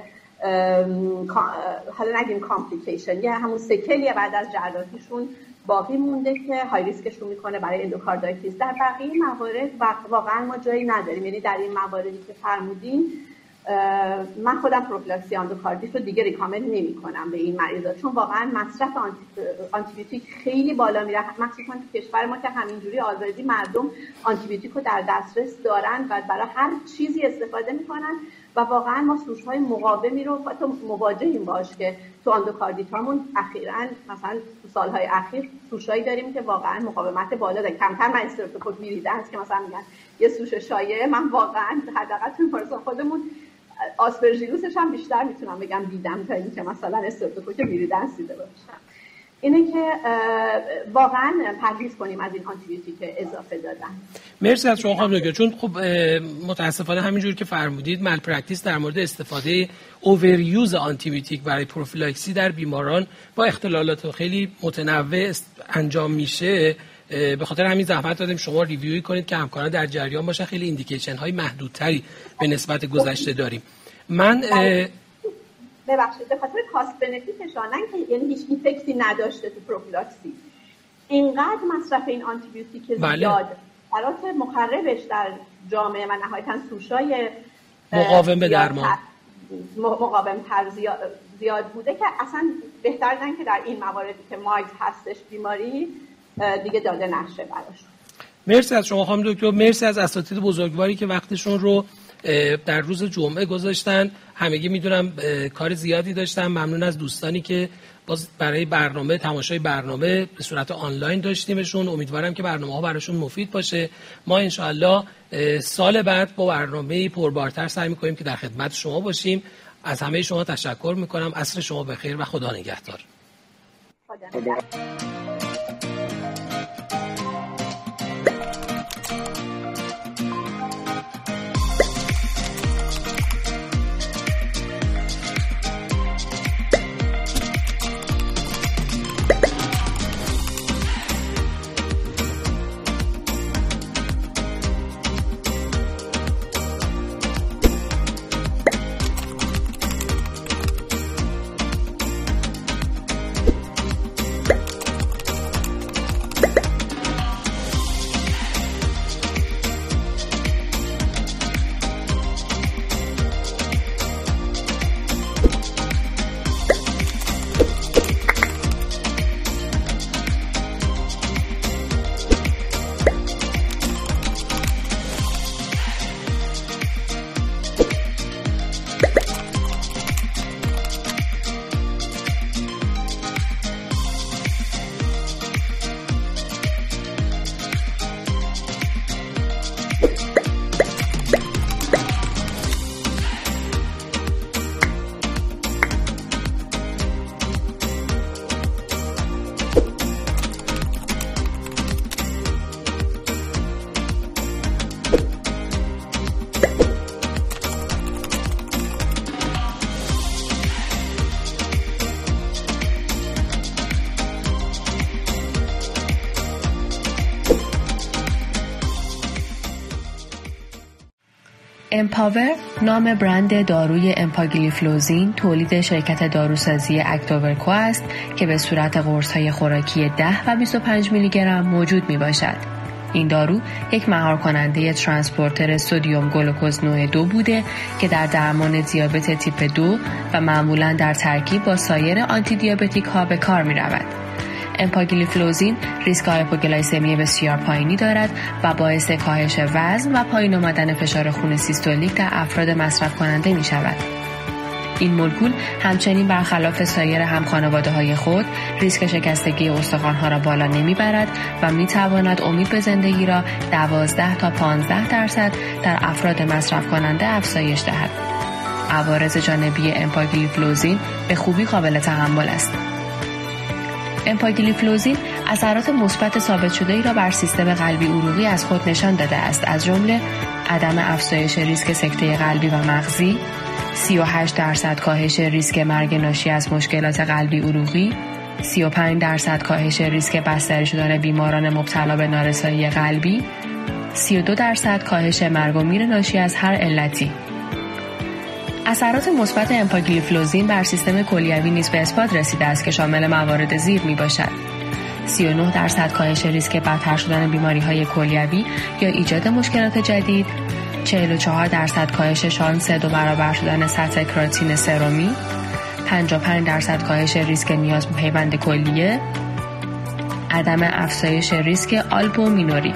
حالا نگیم complication یه همون sequel ی بعد از جراحیشون باقی مونده که high risk شون می‌کنه برای endocarditis. در بقیه موارد واقعا ما جایی نداریم. یعنی در این مواردی که فرمودین من خودم پروفیلاکسی اندوکاردیت رو دیگه recommend نمی کنم به این مریضا. چون واقعا مصرف آنتی‌بیوتیک خیلی بالا میره. مخصوصا تو کشور ما که همینجوری آزادی مردم آنتی‌بیوتیک رو در دسترس دارن و برای هر چیزی استفاده می‌کنن و واقعا ما سوش های مقاومی رو حتی مواجهیم باش که تو آندوکاردیت هامون اخیرا مثلا تو سالهای اخیر سوشایی داریم که واقعا مقاومت بالا داره. کمتر من استرپتوکوک viridans هست که مثلا میگن یه سوش شایعه. من واقعا حداقل تو خودمون Aspergillus ش هم بیشتر می‌تونم بگم دیدم تا اینکه مثلا استرپتوکوک viridans دیده باشم. اینه که واقعا پرهیز کنیم از این آنتی‌بیوتیک اضافه دادن. مرسی از شما خانم چون خب متاسفانه همینجور که فرمودید malpractice در مورد استفاده overuse آنتیبیوتیک برای پروفیلاکسی در بیماران با اختلالات خیلی متنوع انجام میشه. به خاطر همین زحمت دادیم. شما review ی کنید که همکاران در جریان باشن. خیلی indication های محدودتری به نسبت گذشته داریم. من ببخشید به خاطر cost benefit ش که یعنی هیچ effect ی نداشته تو پروفیلاکسی. اینقدر مصرف این آنتیبیوتیک بله. زیاد. برات مخربش در جامعه و نهایتا سوشای مقاوم به درمان. مقاوم تر زیاد, بوده که اصلا بهتر که در این مواردی که مایز هستش بیماری دیگه داده نشه براشون مرسی از شما خانم دکتر. مرسی از اساتید بزرگواری که وقتشون رو در روز جمعه گذاشتن. همگی می‌دونم کار زیادی داشتن. ممنون از دوستانی که باز برای برنامه تماشای برنامه به صورت آنلاین داشتیمشون. امیدوارم که برنامه ها براشون مفید باشه. ما انشاءالله سال بعد با برنامه پربارتر سعی می‌کنیم که در خدمت شما باشیم. از همه شما تشکر می‌کنم. عصر شما بخیر و خدا نگهدار. امپاور نام برند داروی امپاگلیفلوزین تولید شرکت داروسازی اکتوورکو است که به صورت قرص های خوراکی 10 و 25 میلی گرم موجود می باشد. این دارو یک مهار کننده transporter sodium glucose نوع دو بوده که در درمان دیابت تیپ دو و معمولا در ترکیب با سایر antidiabetic ها به کار می رود. امپاگلیفلوزین ریسک هایپوگلایسمی بسیار پایینی دارد و باعث کاهش وزن و پایین آمدن فشار خون سیستولیک در افراد مصرف کننده می شود. این مولکول همچنین برخلاف سایر هم خانواده های خود ریسک شکستگی ها را بالا نمی‌برد و می تواند امید به زندگی را 12 تا 15 درصد در افراد مصرف کننده افزایش دهد. عوارض جانبی امپاگلیفلوزین به خوبی قابل تحمل است. امپاگلیفلوزین اثرات مثبت ثابت شده ای را بر سیستم قلبی عروقی از خود نشان داده است. از جمله عدم افزایش ریسک سکته قلبی و مغزی 38 درصد کاهش ریسک مرگ ناشی از مشکلات قلبی عروقی 35 درصد کاهش ریسک بستری شدن بیماران مبتلا به نارسایی قلبی 32 درصد کاهش مرگ و میر ناشی از هر علتی. اثرات مثبت امپاگلیفلوزین بر سیستم کلیوی نیز به اثبات رسیده است که شامل موارد زیر می باشد 39 درصد کاهش ریسک بدتر شدن بیماری های کلیوی یا ایجاد مشکلات جدید. 44 درصد کاهش شانس دو برابر شدن سطح کراتین سرومی. 55 درصد کاهش ریسک نیاز به پیوند کلیه. عدم افزایش ریسک آلبومینوری.